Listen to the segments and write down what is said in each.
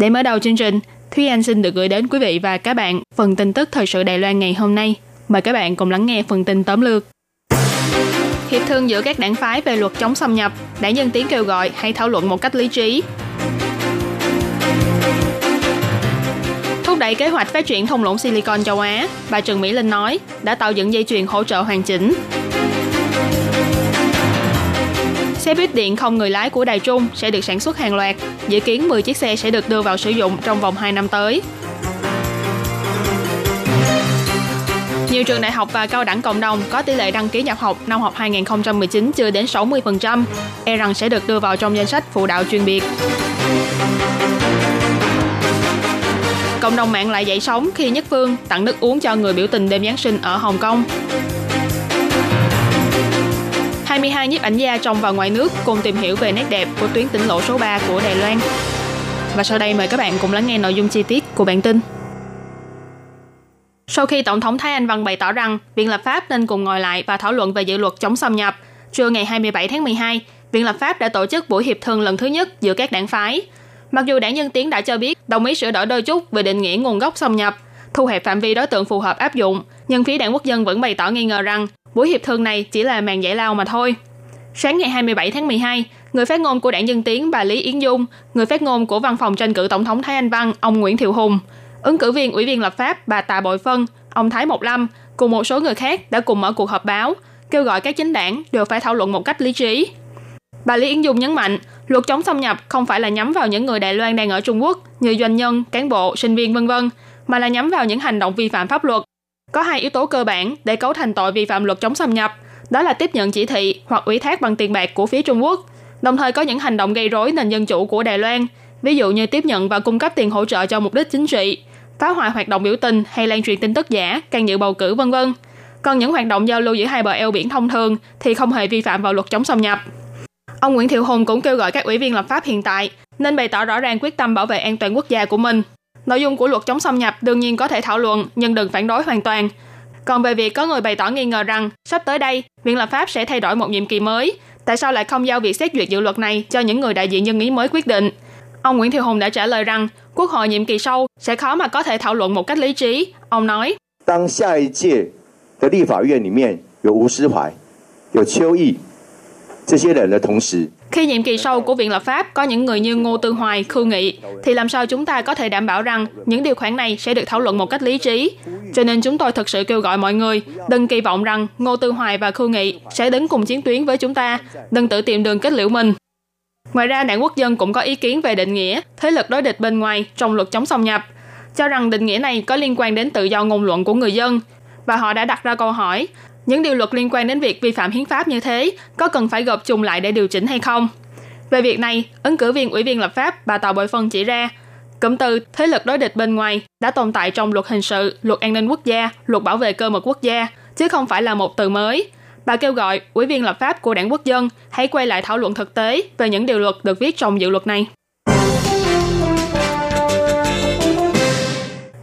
Để mở đầu chương trình, Thúy Anh xin được gửi đến quý vị và các bạn phần tin tức thời sự Đài Loan ngày hôm nay. Mời các bạn cùng lắng nghe phần tin tóm lược. Hiệp thương giữa các đảng phái về luật chống xâm nhập, đảng Dân Tiến kêu gọi hãy thảo luận một cách lý trí. Thúc đẩy kế hoạch phát triển thông lũng Silicon châu Á, bà Trần Mỹ Linh nói, đã tạo dựng dây chuyền hỗ trợ hoàn chỉnh. Xe buýt điện không người lái của Đài Trung sẽ được sản xuất hàng loạt, dự kiến 10 chiếc xe sẽ được đưa vào sử dụng trong vòng 2 năm tới. Nhiều trường đại học và cao đẳng cộng đồng có tỷ lệ đăng ký nhập học năm học 2019 chưa đến 60%, e rằng sẽ được đưa vào trong danh sách phụ đạo chuyên biệt. Cộng đồng mạng lại dậy sóng khi Nhất Phương tặng nước uống cho người biểu tình đêm Giáng sinh ở Hồng Kông. 22 nhiếp ảnh gia trong và ngoài nước cùng tìm hiểu về nét đẹp của tuyến tỉnh lộ số 3 của Đài Loan. Và sau đây mời các bạn cùng lắng nghe nội dung chi tiết của bản tin. Sau khi Tổng thống Thái Anh Văn bày tỏ rằng Viện lập pháp nên cùng ngồi lại và thảo luận về dự luật chống xâm nhập, trưa ngày 27 tháng 12, Viện lập pháp đã tổ chức buổi hiệp thương lần thứ nhất giữa các đảng phái. Mặc dù đảng Nhân Tiến đã cho biết đồng ý sửa đổi đôi chút về định nghĩa nguồn gốc xâm nhập, thu hẹp phạm vi đối tượng phù hợp áp dụng, nhưng phía đảng quốc dân vẫn bày tỏ nghi ngờ rằng buổi hiệp thương này chỉ là màn giải lao mà thôi. Sáng ngày 27 tháng 12, người phát ngôn của đảng Dân Tiến bà Lý Yến Dung, người phát ngôn của văn phòng tranh cử tổng thống Thái Anh Văn ông Nguyễn Thiệu Hùng, ứng cử viên ủy viên lập pháp bà Tạ Bội Phân, ông Thái Mộc Lâm cùng một số người khác đã cùng mở cuộc họp báo, kêu gọi các chính đảng đều phải thảo luận một cách lý trí. Bà Lý Yến Dung nhấn mạnh, luật chống xâm nhập không phải là nhắm vào những người Đài Loan đang ở Trung Quốc như doanh nhân, cán bộ, sinh viên vân vân, mà là nhắm vào những hành động vi phạm pháp luật. Có hai yếu tố cơ bản để cấu thành tội vi phạm luật chống xâm nhập, đó là tiếp nhận chỉ thị hoặc ủy thác bằng tiền bạc của phía Trung Quốc, đồng thời có những hành động gây rối nền dân chủ của Đài Loan, ví dụ như tiếp nhận và cung cấp tiền hỗ trợ cho mục đích chính trị, phá hoại hoạt động biểu tình hay lan truyền tin tức giả, can dự bầu cử vân vân. Còn những hoạt động giao lưu giữa hai bờ eo biển thông thường thì không hề vi phạm vào luật chống xâm nhập. Ông Nguyễn Thiệu Hùng cũng kêu gọi các ủy viên lập pháp hiện tại nên bày tỏ rõ ràng quyết tâm bảo vệ an toàn quốc gia của mình. Nội dung của luật chống xâm nhập đương nhiên có thể thảo luận nhưng đừng phản đối hoàn toàn. Còn về việc có người bày tỏ nghi ngờ rằng sắp tới đây, Viện lập pháp sẽ thay đổi một nhiệm kỳ mới, tại sao lại không giao việc xét duyệt dự luật này cho những người đại diện dân ý mới quyết định? Ông Nguyễn Thiệu Hùng đã trả lời rằng Quốc hội nhiệm kỳ sau sẽ khó mà có thể thảo luận một cách lý trí. Ông nói, 当下一届的立法院里面有吴思怀、有邱毅这些人的同时， khi nhiệm kỳ sau của Viện lập pháp có những người như Ngô Tư Hoài, Khương Nghị, thì làm sao chúng ta có thể đảm bảo rằng những điều khoản này sẽ được thảo luận một cách lý trí? Cho nên chúng tôi thực sự kêu gọi mọi người đừng kỳ vọng rằng Ngô Tư Hoài và Khương Nghị sẽ đứng cùng chiến tuyến với chúng ta, đừng tự tìm đường kết liễu mình. Ngoài ra, đảng quốc dân cũng có ý kiến về định nghĩa thế lực đối địch bên ngoài trong luật chống xâm nhập, cho rằng định nghĩa này có liên quan đến tự do ngôn luận của người dân. Và họ đã đặt ra câu hỏi, những điều luật liên quan đến việc vi phạm hiến pháp như thế có cần phải gộp chung lại để điều chỉnh hay không? Về việc này, ứng cử viên ủy viên lập pháp bà Tào Bội Phân chỉ ra, cụm từ thế lực đối địch bên ngoài đã tồn tại trong luật hình sự, luật an ninh quốc gia, luật bảo vệ cơ mật quốc gia, chứ không phải là một từ mới. Bà kêu gọi ủy viên lập pháp của đảng quốc dân hãy quay lại thảo luận thực tế về những điều luật được viết trong dự luật này.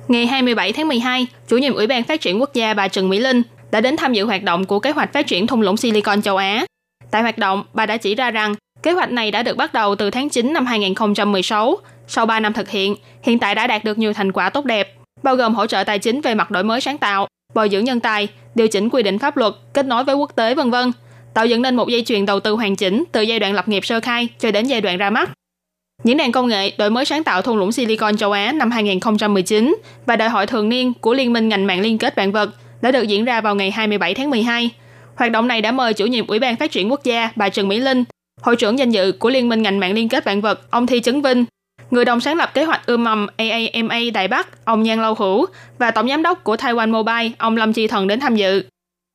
Ngày 27 tháng 12, chủ nhiệm Ủy ban Phát triển Quốc gia bà Trần Mỹ Linh đã đến tham dự hoạt động của kế hoạch phát triển thung lũng Silicon châu Á. Tại hoạt động, bà đã chỉ ra rằng kế hoạch này đã được bắt đầu từ tháng 9 năm 2016. Sau 3 năm thực hiện, hiện tại đã đạt được nhiều thành quả tốt đẹp, bao gồm hỗ trợ tài chính về mặt đổi mới sáng tạo, bồi dưỡng nhân tài, điều chỉnh quy định pháp luật, kết nối với quốc tế vân vân, tạo dựng nên một dây chuyền đầu tư hoàn chỉnh từ giai đoạn lập nghiệp sơ khai cho đến giai đoạn ra mắt. Diễn đàn công nghệ đổi mới sáng tạo thung lũng Silicon châu Á năm 2019 và đại hội thường niên của Liên minh ngành mạng liên kết vạn vật đã được diễn ra vào ngày 27 tháng 12. Hoạt động này đã mời chủ nhiệm Ủy ban Phát triển Quốc gia bà Trần Mỹ Linh, hội trưởng danh dự của Liên minh ngành mạng liên kết vạn vật ông Thi Chấn Vinh, người đồng sáng lập kế hoạch ươm mầm AAMA Đài Bắc ông Nhan Lâu Hữu và tổng giám đốc của Taiwan Mobile ông Lâm Chi Thần đến tham dự.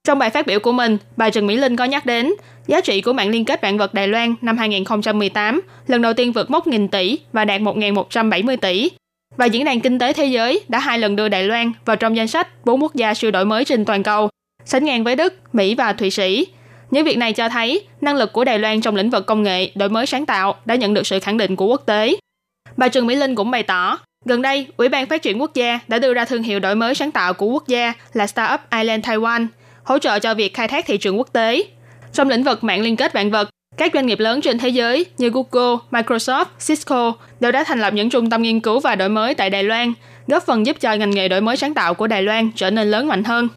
Trong bài phát biểu của mình, bà Trần Mỹ Linh có nhắc đến giá trị của mạng liên kết vạn vật Đài Loan năm 2018 lần đầu tiên vượt mốc nghìn tỷ và đạt 1.170 tỷ. Và Diễn đàn Kinh tế Thế giới đã hai lần đưa Đài Loan vào trong danh sách bốn quốc gia siêu đổi mới trên toàn cầu, sánh ngang với Đức, Mỹ và Thụy Sĩ. Những việc này cho thấy năng lực của Đài Loan trong lĩnh vực công nghệ, đổi mới sáng tạo đã nhận được sự khẳng định của quốc tế. Bà Trần Mỹ Linh cũng bày tỏ, gần đây, Ủy ban Phát triển Quốc gia đã đưa ra thương hiệu đổi mới sáng tạo của quốc gia là Startup Island Taiwan – hỗ trợ cho việc khai thác thị trường quốc tế. Trong lĩnh vực mạng liên kết vạn vật, các doanh nghiệp lớn trên thế giới như Google, Microsoft, Cisco đều đã thành lập những trung tâm nghiên cứu và đổi mới tại Đài Loan, góp phần giúp cho ngành nghề đổi mới sáng tạo của Đài Loan trở nên lớn mạnh hơn.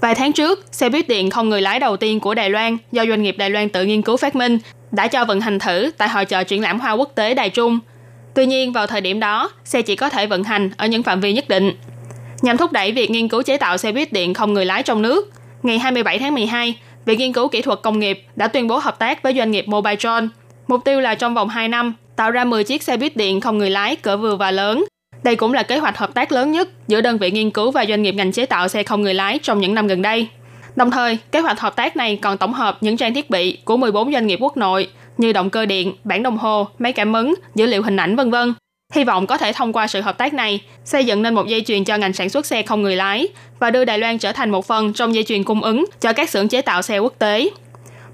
Vài tháng trước, xe buýt điện không người lái đầu tiên của Đài Loan do doanh nghiệp Đài Loan tự nghiên cứu phát minh đã cho vận hành thử tại hội chợ triển lãm hoa quốc tế Đài Trung. Tuy nhiên, vào thời điểm đó, xe chỉ có thể vận hành ở những phạm vi nhất định. Nhằm thúc đẩy việc nghiên cứu chế tạo xe buýt điện không người lái trong nước, ngày 27 tháng 12, Viện Nghiên cứu Kỹ thuật Công nghiệp đã tuyên bố hợp tác với doanh nghiệp Mobiletron. Mục tiêu là trong vòng 2 năm, tạo ra 10 chiếc xe buýt điện không người lái cỡ vừa và lớn. Đây cũng là kế hoạch hợp tác lớn nhất giữa đơn vị nghiên cứu và doanh nghiệp ngành chế tạo xe không người lái trong những năm gần đây. Đồng thời, kế hoạch hợp tác này còn tổng hợp những trang thiết bị của 14 doanh nghiệp quốc nội như động cơ điện, bản đồng hồ, máy cảm ứng, dữ liệu hình ảnh vân vân Hy vọng có thể thông qua sự hợp tác này, xây dựng nên một dây chuyền cho ngành sản xuất xe không người lái và đưa Đài Loan trở thành một phần trong dây chuyền cung ứng cho các xưởng chế tạo xe quốc tế.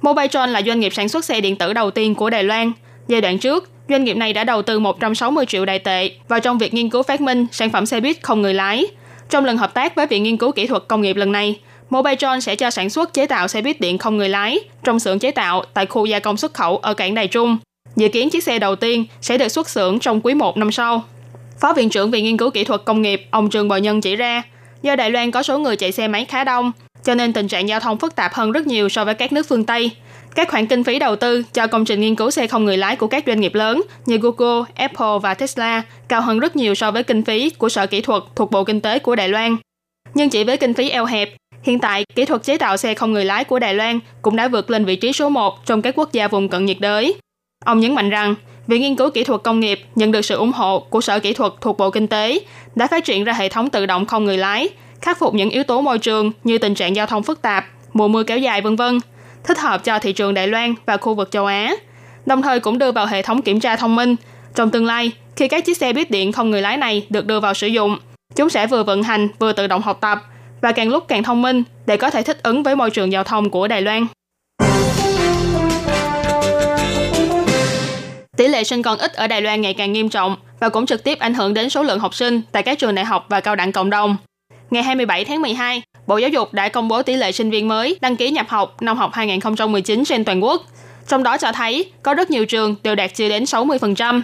Mobiletron là doanh nghiệp sản xuất xe điện tử đầu tiên của Đài Loan. Giai đoạn trước, doanh nghiệp này đã đầu tư 160 triệu đại tệ vào trong việc nghiên cứu phát minh sản phẩm xe buýt không người lái. Trong lần hợp tác với Viện Nghiên cứu Kỹ thuật Công nghiệp lần này, Mobiletron sẽ cho sản xuất chế tạo xe buýt điện không người lái trong xưởng chế tạo tại khu gia công xuất khẩu ở cảng Đài Trung Dự kiến chiếc xe đầu tiên sẽ được xuất xưởng trong quý 1 năm sau. Phó Viện trưởng Viện Nghiên cứu Kỹ thuật Công nghiệp ông Trương Bò Nhân chỉ ra, do Đài Loan có số người chạy xe máy khá đông, cho nên tình trạng giao thông phức tạp hơn rất nhiều so với các nước phương Tây. Các khoản kinh phí đầu tư cho công trình nghiên cứu xe không người lái của các doanh nghiệp lớn như Google, Apple và Tesla cao hơn rất nhiều so với kinh phí của Sở Kỹ thuật thuộc Bộ Kinh tế của Đài Loan. Nhưng chỉ với kinh phí eo hẹp, hiện tại kỹ thuật chế tạo xe không người lái của Đài Loan cũng đã vượt lên vị trí số 1 trong các quốc gia vùng cận nhiệt đới. Ông nhấn mạnh rằng, Viện Nghiên cứu Kỹ thuật Công nghiệp nhận được sự ủng hộ của Sở Kỹ thuật thuộc Bộ Kinh tế đã phát triển ra hệ thống tự động không người lái, khắc phục những yếu tố môi trường như tình trạng giao thông phức tạp, mùa mưa kéo dài vân vân, thích hợp cho thị trường Đài Loan và khu vực châu Á. Đồng thời cũng đưa vào hệ thống kiểm tra thông minh. Trong tương lai, khi các chiếc xe buýt điện không người lái này được đưa vào sử dụng, chúng sẽ vừa vận hành vừa tự động học tập và càng lúc càng thông minh để có thể thích ứng với môi trường giao thông của Đài Loan. Tỷ lệ sinh con ít ở Đài Loan ngày càng nghiêm trọng và cũng trực tiếp ảnh hưởng đến số lượng học sinh tại các trường đại học và cao đẳng cộng đồng. Ngày 27 tháng 12, Bộ Giáo dục đã công bố tỷ lệ sinh viên mới đăng ký nhập học năm học 2019 trên toàn quốc. Trong đó cho thấy có rất nhiều trường đều đạt chưa đến 60%.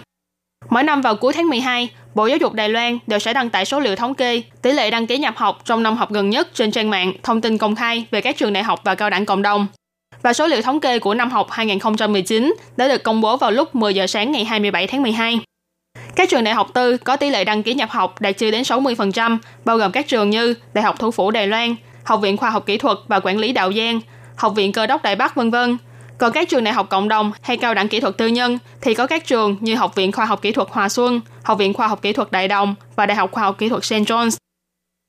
Mỗi năm vào cuối tháng 12, Bộ Giáo dục Đài Loan đều sẽ đăng tải số liệu thống kê tỷ lệ đăng ký nhập học trong năm học gần nhất trên trang mạng thông tin công khai về các trường đại học và cao đẳng cộng đồng và số liệu thống kê của năm học 2019 đã được công bố vào lúc 10 giờ sáng ngày 27 tháng 12. Các trường đại học tư có tỷ lệ đăng ký nhập học đạt chưa đến 60%, bao gồm các trường như Đại học Thủ phủ Đài Loan, Học viện Khoa học Kỹ thuật và Quản lý Đạo Giang, Học viện Cơ đốc Đại Bắc vân vân. Còn các trường đại học cộng đồng hay cao đẳng kỹ thuật tư nhân thì có các trường như Học viện Khoa học Kỹ thuật Hòa Xuân, Học viện Khoa học Kỹ thuật Đại Đồng và Đại học Khoa học Kỹ thuật St. John's.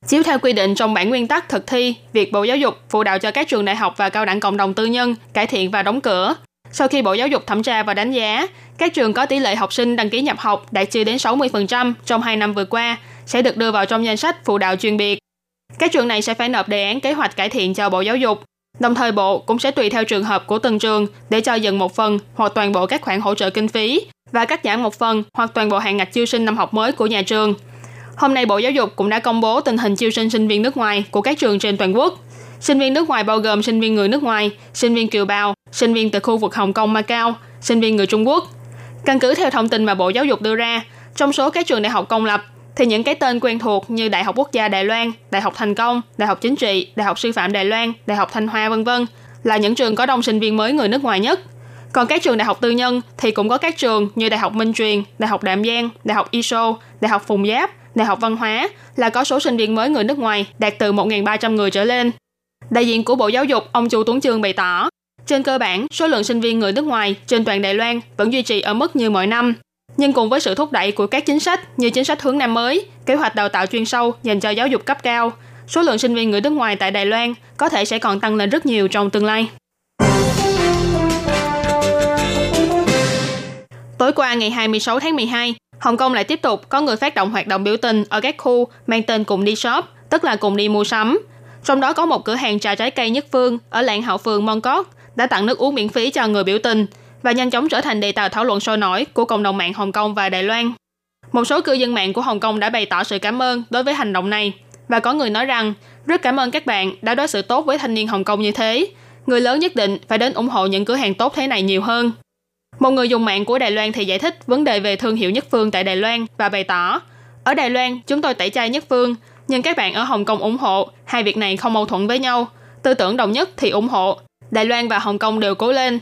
Chiếu theo quy định trong bản nguyên tắc thực thi, việc Bộ Giáo dục phụ đạo cho các trường đại học và cao đẳng cộng đồng tư nhân cải thiện và đóng cửa. Sau khi Bộ Giáo dục thẩm tra và đánh giá, các trường có tỷ lệ học sinh đăng ký nhập học đạt chưa đến 60% trong 2 năm vừa qua sẽ được đưa vào trong danh sách phụ đạo chuyên biệt. Các trường này sẽ phải nộp đề án kế hoạch cải thiện cho Bộ Giáo dục. Đồng thời Bộ cũng sẽ tùy theo trường hợp của từng trường để cho dừng một phần hoặc toàn bộ các khoản hỗ trợ kinh phí và cắt giảm một phần hoặc toàn bộ hạn ngạch chiêu sinh năm học mới của nhà trường – Hôm nay Bộ Giáo dục cũng đã công bố tình hình chiêu sinh sinh viên nước ngoài của các trường trên toàn quốc. Sinh viên nước ngoài bao gồm sinh viên người nước ngoài, sinh viên kiều bào, sinh viên từ khu vực Hồng Kông, Macau, sinh viên người Trung Quốc. Căn cứ theo thông tin mà Bộ Giáo dục đưa ra, trong số các trường đại học công lập thì những cái tên quen thuộc như Đại học Quốc gia Đài Loan, Đại học Thành Công, Đại học Chính trị, Đại học Sư phạm Đài Loan, Đại học Thanh Hoa vân vân là những trường có đông sinh viên mới người nước ngoài nhất. Còn các trường đại học tư nhân thì cũng có các trường như Đại học Minh Truyền, Đại học Đạm Giang, Đại học ISO, Đại học Phùng Giáp, Đại học Văn hóa là có số sinh viên mới người nước ngoài đạt từ 1.300 người trở lên. Đại diện của Bộ Giáo dục, ông Chu Tuấn Chương bày tỏ, trên cơ bản, số lượng sinh viên người nước ngoài trên toàn Đài Loan vẫn duy trì ở mức như mọi năm. Nhưng cùng với sự thúc đẩy của các chính sách như chính sách hướng Nam mới, kế hoạch đào tạo chuyên sâu dành cho giáo dục cấp cao, số lượng sinh viên người nước ngoài tại Đài Loan có thể sẽ còn tăng lên rất nhiều trong tương lai. Tối qua ngày 26 tháng 12, Hồng Kông lại tiếp tục có người phát động hoạt động biểu tình ở các khu mang tên cùng đi shop, tức là cùng đi mua sắm. Trong đó có một cửa hàng trà trái cây nhất phương ở làng Hậu Phường Mong Mongkok đã tặng nước uống miễn phí cho người biểu tình và nhanh chóng trở thành đề tài thảo luận sôi nổi của cộng đồng mạng Hồng Kông và Đài Loan. Một số cư dân mạng của Hồng Kông đã bày tỏ sự cảm ơn đối với hành động này và có người nói rằng rất cảm ơn các bạn đã đối xử tốt với thanh niên Hồng Kông như thế. Người lớn nhất định phải đến ủng hộ những cửa hàng tốt thế này nhiều hơn. Một người dùng mạng của Đài Loan thì giải thích vấn đề về thương hiệu nhất phương tại Đài Loan và bày tỏ ở Đài Loan chúng tôi tẩy chay nhất phương, nhưng các bạn ở Hồng Kông ủng hộ, hai việc này không mâu thuẫn với nhau. Tư tưởng đồng nhất thì ủng hộ, Đài Loan và Hồng Kông đều cố lên.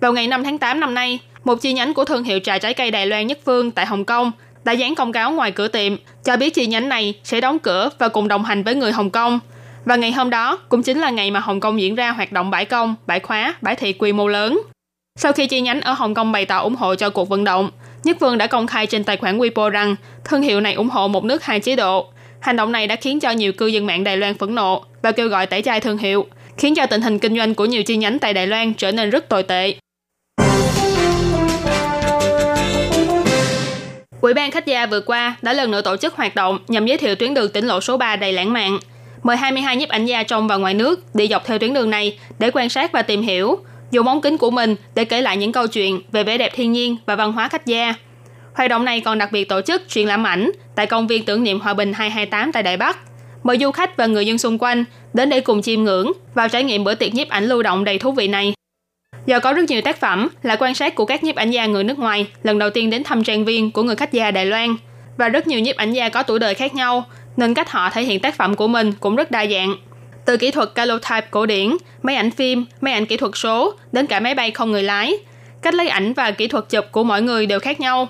Vào ngày 5 tháng 8 năm nay, một chi nhánh của thương hiệu trà trái cây Đài Loan Nhất Phương tại Hồng Kông đã dán công cáo ngoài cửa tiệm cho biết chi nhánh này sẽ đóng cửa và cùng đồng hành với người Hồng Kông. Và ngày hôm đó cũng chính là ngày mà Hồng Kông diễn ra hoạt động bãi công, bãi khóa, bãi thị quy mô lớn. Sau khi chi nhánh ở Hồng Kông bày tỏ ủng hộ cho cuộc vận động, Nhất Phương đã công khai trên tài khoản Weibo rằng thương hiệu này ủng hộ một nước hai chế độ. Hành động này đã khiến cho nhiều cư dân mạng Đài Loan phẫn nộ và kêu gọi tẩy chay thương hiệu, khiến cho tình hình kinh doanh của nhiều chi nhánh tại Đài Loan trở nên rất tồi tệ. Ủy ban khách gia vừa qua đã lần nữa tổ chức hoạt động nhằm giới thiệu tuyến đường tỉnh lộ số 3 đầy lãng mạn. Mời 22 nhiếp ảnh gia trong và ngoài nước đi dọc theo tuyến đường này để quan sát và tìm hiểu, dùng ống kính của mình để kể lại những câu chuyện về vẻ đẹp thiên nhiên và văn hóa khách gia. Hoạt động này còn đặc biệt tổ chức triển lãm ảnh tại công viên tưởng niệm hòa bình 228 tại Đài Bắc. Mời du khách và người dân xung quanh đến để cùng chiêm ngưỡng và trải nghiệm bữa tiệc nhiếp ảnh lưu động đầy thú vị này. Do có rất nhiều tác phẩm là quan sát của các nhiếp ảnh gia người nước ngoài lần đầu tiên đến thăm trang viên của người khách gia Đài Loan và rất nhiều nhiếp ảnh gia có tuổi đời khác nhau, nên cách họ thể hiện tác phẩm của mình cũng rất đa dạng. Từ kỹ thuật calotype cổ điển, máy ảnh phim, máy ảnh kỹ thuật số đến cả máy bay không người lái, cách lấy ảnh và kỹ thuật chụp của mỗi người đều khác nhau.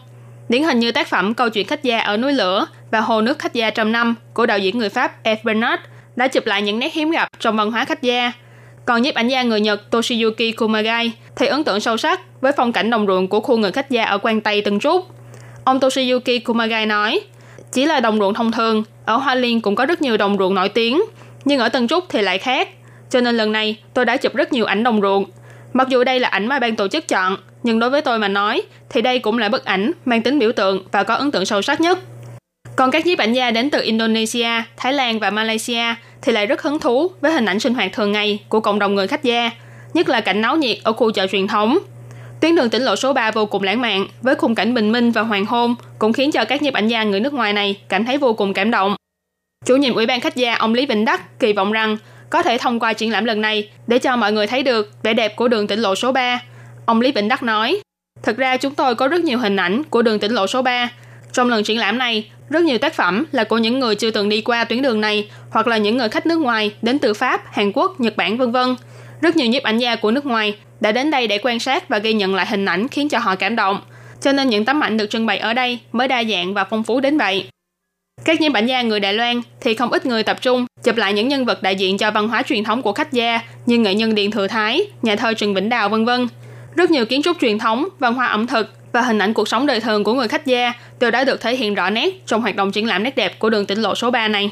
Điển hình như tác phẩm Câu chuyện khách gia ở núi lửa và Hồ nước khách gia trăm năm của đạo diễn người Pháp F. Bernard đã chụp lại những nét hiếm gặp trong văn hóa khách gia – còn nhiếp ảnh gia người Nhật Toshiyuki Kumagai thì ấn tượng sâu sắc với phong cảnh đồng ruộng của khu người khách gia ở Quang Tây Tân Trúc. Ông Toshiyuki Kumagai nói, chỉ là đồng ruộng thông thường, ở Hoa Liên cũng có rất nhiều đồng ruộng nổi tiếng, nhưng ở Tân Trúc thì lại khác. Cho nên lần này tôi đã chụp rất nhiều ảnh đồng ruộng. Mặc dù đây là ảnh mà ban tổ chức chọn, nhưng đối với tôi mà nói thì đây cũng là bức ảnh mang tính biểu tượng và có ấn tượng sâu sắc nhất. Còn các nhiếp ảnh gia đến từ Indonesia, Thái Lan và Malaysia thì lại rất hứng thú với hình ảnh sinh hoạt thường ngày của cộng đồng người khách gia, nhất là cảnh náo nhiệt ở khu chợ truyền thống. Tuyến đường tỉnh lộ số 3 vô cùng lãng mạn với khung cảnh bình minh và hoàng hôn cũng khiến cho các nhiếp ảnh gia người nước ngoài này cảm thấy vô cùng cảm động. Chủ nhiệm Ủy ban khách gia ông Lý Vĩnh Đắc kỳ vọng rằng có thể thông qua triển lãm lần này để cho mọi người thấy được vẻ đẹp của đường tỉnh lộ số 3. Ông Lý Vĩnh Đắc nói, Thực ra chúng tôi có rất nhiều hình ảnh của đường tỉnh lộ số 3. Trong lần triển lãm này, rất nhiều tác phẩm là của những người chưa từng đi qua tuyến đường này hoặc là những người khách nước ngoài đến từ Pháp, Hàn Quốc, Nhật Bản vân vân. Rất nhiều nhiếp ảnh gia của nước ngoài đã đến đây để quan sát và ghi nhận lại hình ảnh khiến cho họ cảm động. Cho nên những tấm ảnh được trưng bày ở đây mới đa dạng và phong phú đến vậy. Các nhiếp ảnh gia người Đài Loan thì không ít người tập trung chụp lại những nhân vật đại diện cho văn hóa truyền thống của khách gia như nghệ nhân Điện Thừa Thái, nhà thơ Trần Vĩnh Đào vân vân. Rất nhiều kiến trúc truyền thống, văn hóa ẩm thực và hình ảnh cuộc sống đời thường của người khách gia đều đã được thể hiện rõ nét trong hoạt động triển lãm nét đẹp của đường tỉnh lộ số 3 này.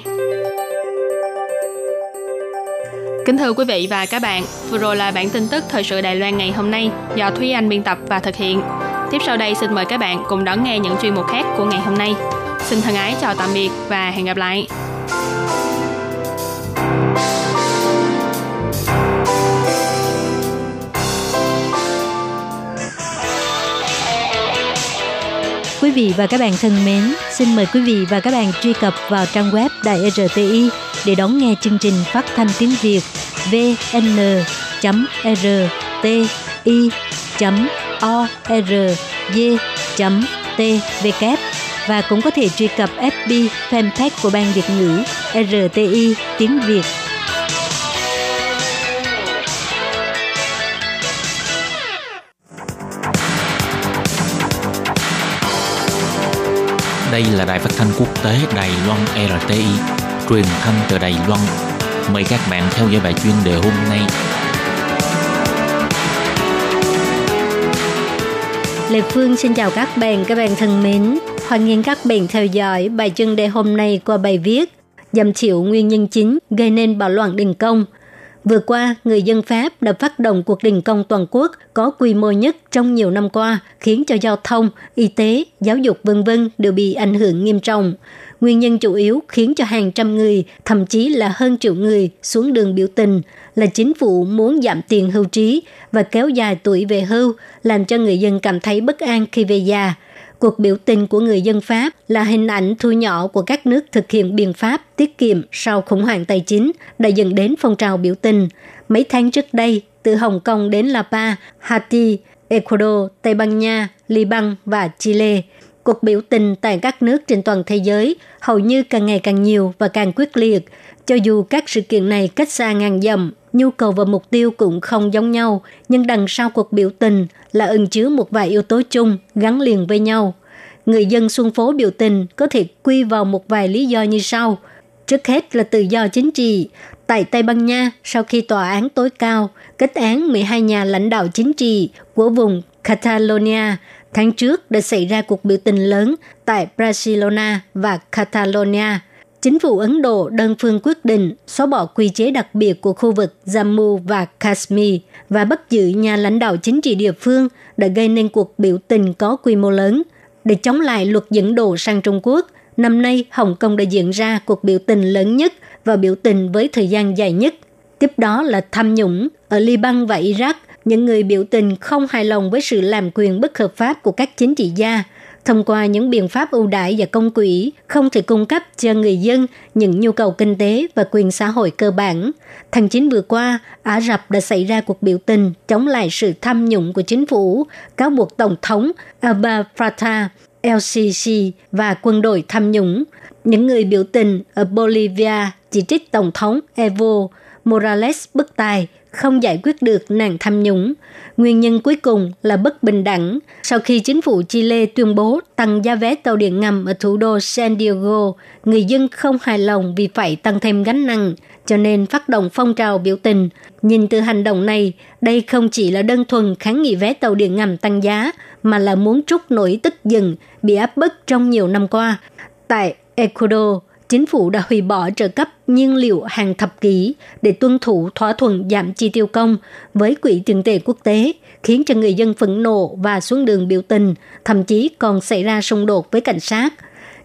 Kính thưa quý vị và các bạn, vừa rồi là bản tin tức thời sự Đài Loan ngày hôm nay do Thúy Anh biên tập và thực hiện. Tiếp sau đây xin mời các bạn cùng đón nghe những chuyên mục khác của ngày hôm nay. Xin thân ái chào tạm biệt và hẹn gặp lại. Quý vị và các bạn thân mến, xin mời quý vị và các bạn truy cập vào trang web Đài e RTI để đón nghe chương trình phát thanh tiếng Việt vn.rti.org.tvk và cũng có thể truy cập FB fanpage của Ban Việt ngữ RTI tiếng Việt. Đây là đài phát thanh quốc tế Đài Loan RTI, truyền thanh từ Đài Loan. Mời các bạn theo dõi bài chuyên đề hôm nay Lê Phương xin chào các bạn, các bạn thân mến. Hoan nghênh các bạn theo dõi bài chân đề hôm nay qua bài viết Giảm chịu nguyên nhân chính gây nên bạo loạn đình công – Vừa qua, người dân Pháp đã phát động cuộc đình công toàn quốc có quy mô nhất trong nhiều năm qua, khiến cho giao thông, y tế, giáo dục vân vân đều bị ảnh hưởng nghiêm trọng. Nguyên nhân chủ yếu khiến cho hàng trăm người, thậm chí là hơn triệu người xuống đường biểu tình là chính phủ muốn giảm tiền hưu trí và kéo dài tuổi về hưu, làm cho người dân cảm thấy bất an khi về già – Cuộc biểu tình của người dân Pháp là hình ảnh thu nhỏ của các nước thực hiện biện pháp tiết kiệm sau khủng hoảng tài chính đã dẫn đến phong trào biểu tình. Mấy tháng trước đây, từ Hồng Kông đến La Paz, Haiti, Ecuador, Tây Ban Nha, Liban và Chile. Cuộc biểu tình tại các nước trên toàn thế giới hầu như càng ngày càng nhiều và càng quyết liệt. Cho dù các sự kiện này cách xa ngàn dặm, nhu cầu và mục tiêu cũng không giống nhau, nhưng đằng sau cuộc biểu tình là ẩn chứa một vài yếu tố chung gắn liền với nhau. Người dân xuân phố biểu tình có thể quy vào một vài lý do như sau. Trước hết là tự do chính trị. Tại Tây Ban Nha, sau khi tòa án tối cao kết án 12 nhà lãnh đạo chính trị của vùng Catalonia, tháng trước đã xảy ra cuộc biểu tình lớn tại Barcelona và Catalonia – Chính phủ Ấn Độ đơn phương quyết định xóa bỏ quy chế đặc biệt của khu vực Jammu và Kashmir và bắt giữ nhà lãnh đạo chính trị địa phương đã gây nên cuộc biểu tình có quy mô lớn. Để chống lại luật dẫn độ sang Trung Quốc, năm nay Hồng Kông đã diễn ra cuộc biểu tình lớn nhất và biểu tình với thời gian dài nhất. Tiếp đó là tham nhũng ở Liban và Iraq. Những người biểu tình không hài lòng với sự làm quyền bất hợp pháp của các chính trị gia – thông qua những biện pháp ưu đãi và công quỹ không thể cung cấp cho người dân những nhu cầu kinh tế và quyền xã hội cơ bản. Tháng 9 vừa qua, Ả Rập đã xảy ra cuộc biểu tình chống lại sự tham nhũng của chính phủ, cáo buộc Tổng thống Abba Fattah LCC và quân đội tham nhũng. Những người biểu tình ở Bolivia chỉ trích Tổng thống Evo Morales bất tài không giải quyết được nạn tham nhũng. Nguyên nhân cuối cùng là bất bình đẳng. Sau khi chính phủ Chile tuyên bố tăng giá vé tàu điện ngầm ở thủ đô San Diego, người dân không hài lòng vì phải tăng thêm gánh nặng, cho nên phát động phong trào biểu tình. Nhìn từ hành động này, đây không chỉ là đơn thuần kháng nghị vé tàu điện ngầm tăng giá, mà là muốn trút nổi tức giận bị áp bức trong nhiều năm qua. Tại Ecuador, chính phủ đã hủy bỏ trợ cấp nhiên liệu hàng thập kỷ để tuân thủ thỏa thuận giảm chi tiêu công với Quỹ tiền tệ quốc tế, khiến cho người dân phẫn nộ và xuống đường biểu tình, thậm chí còn xảy ra xung đột với cảnh sát.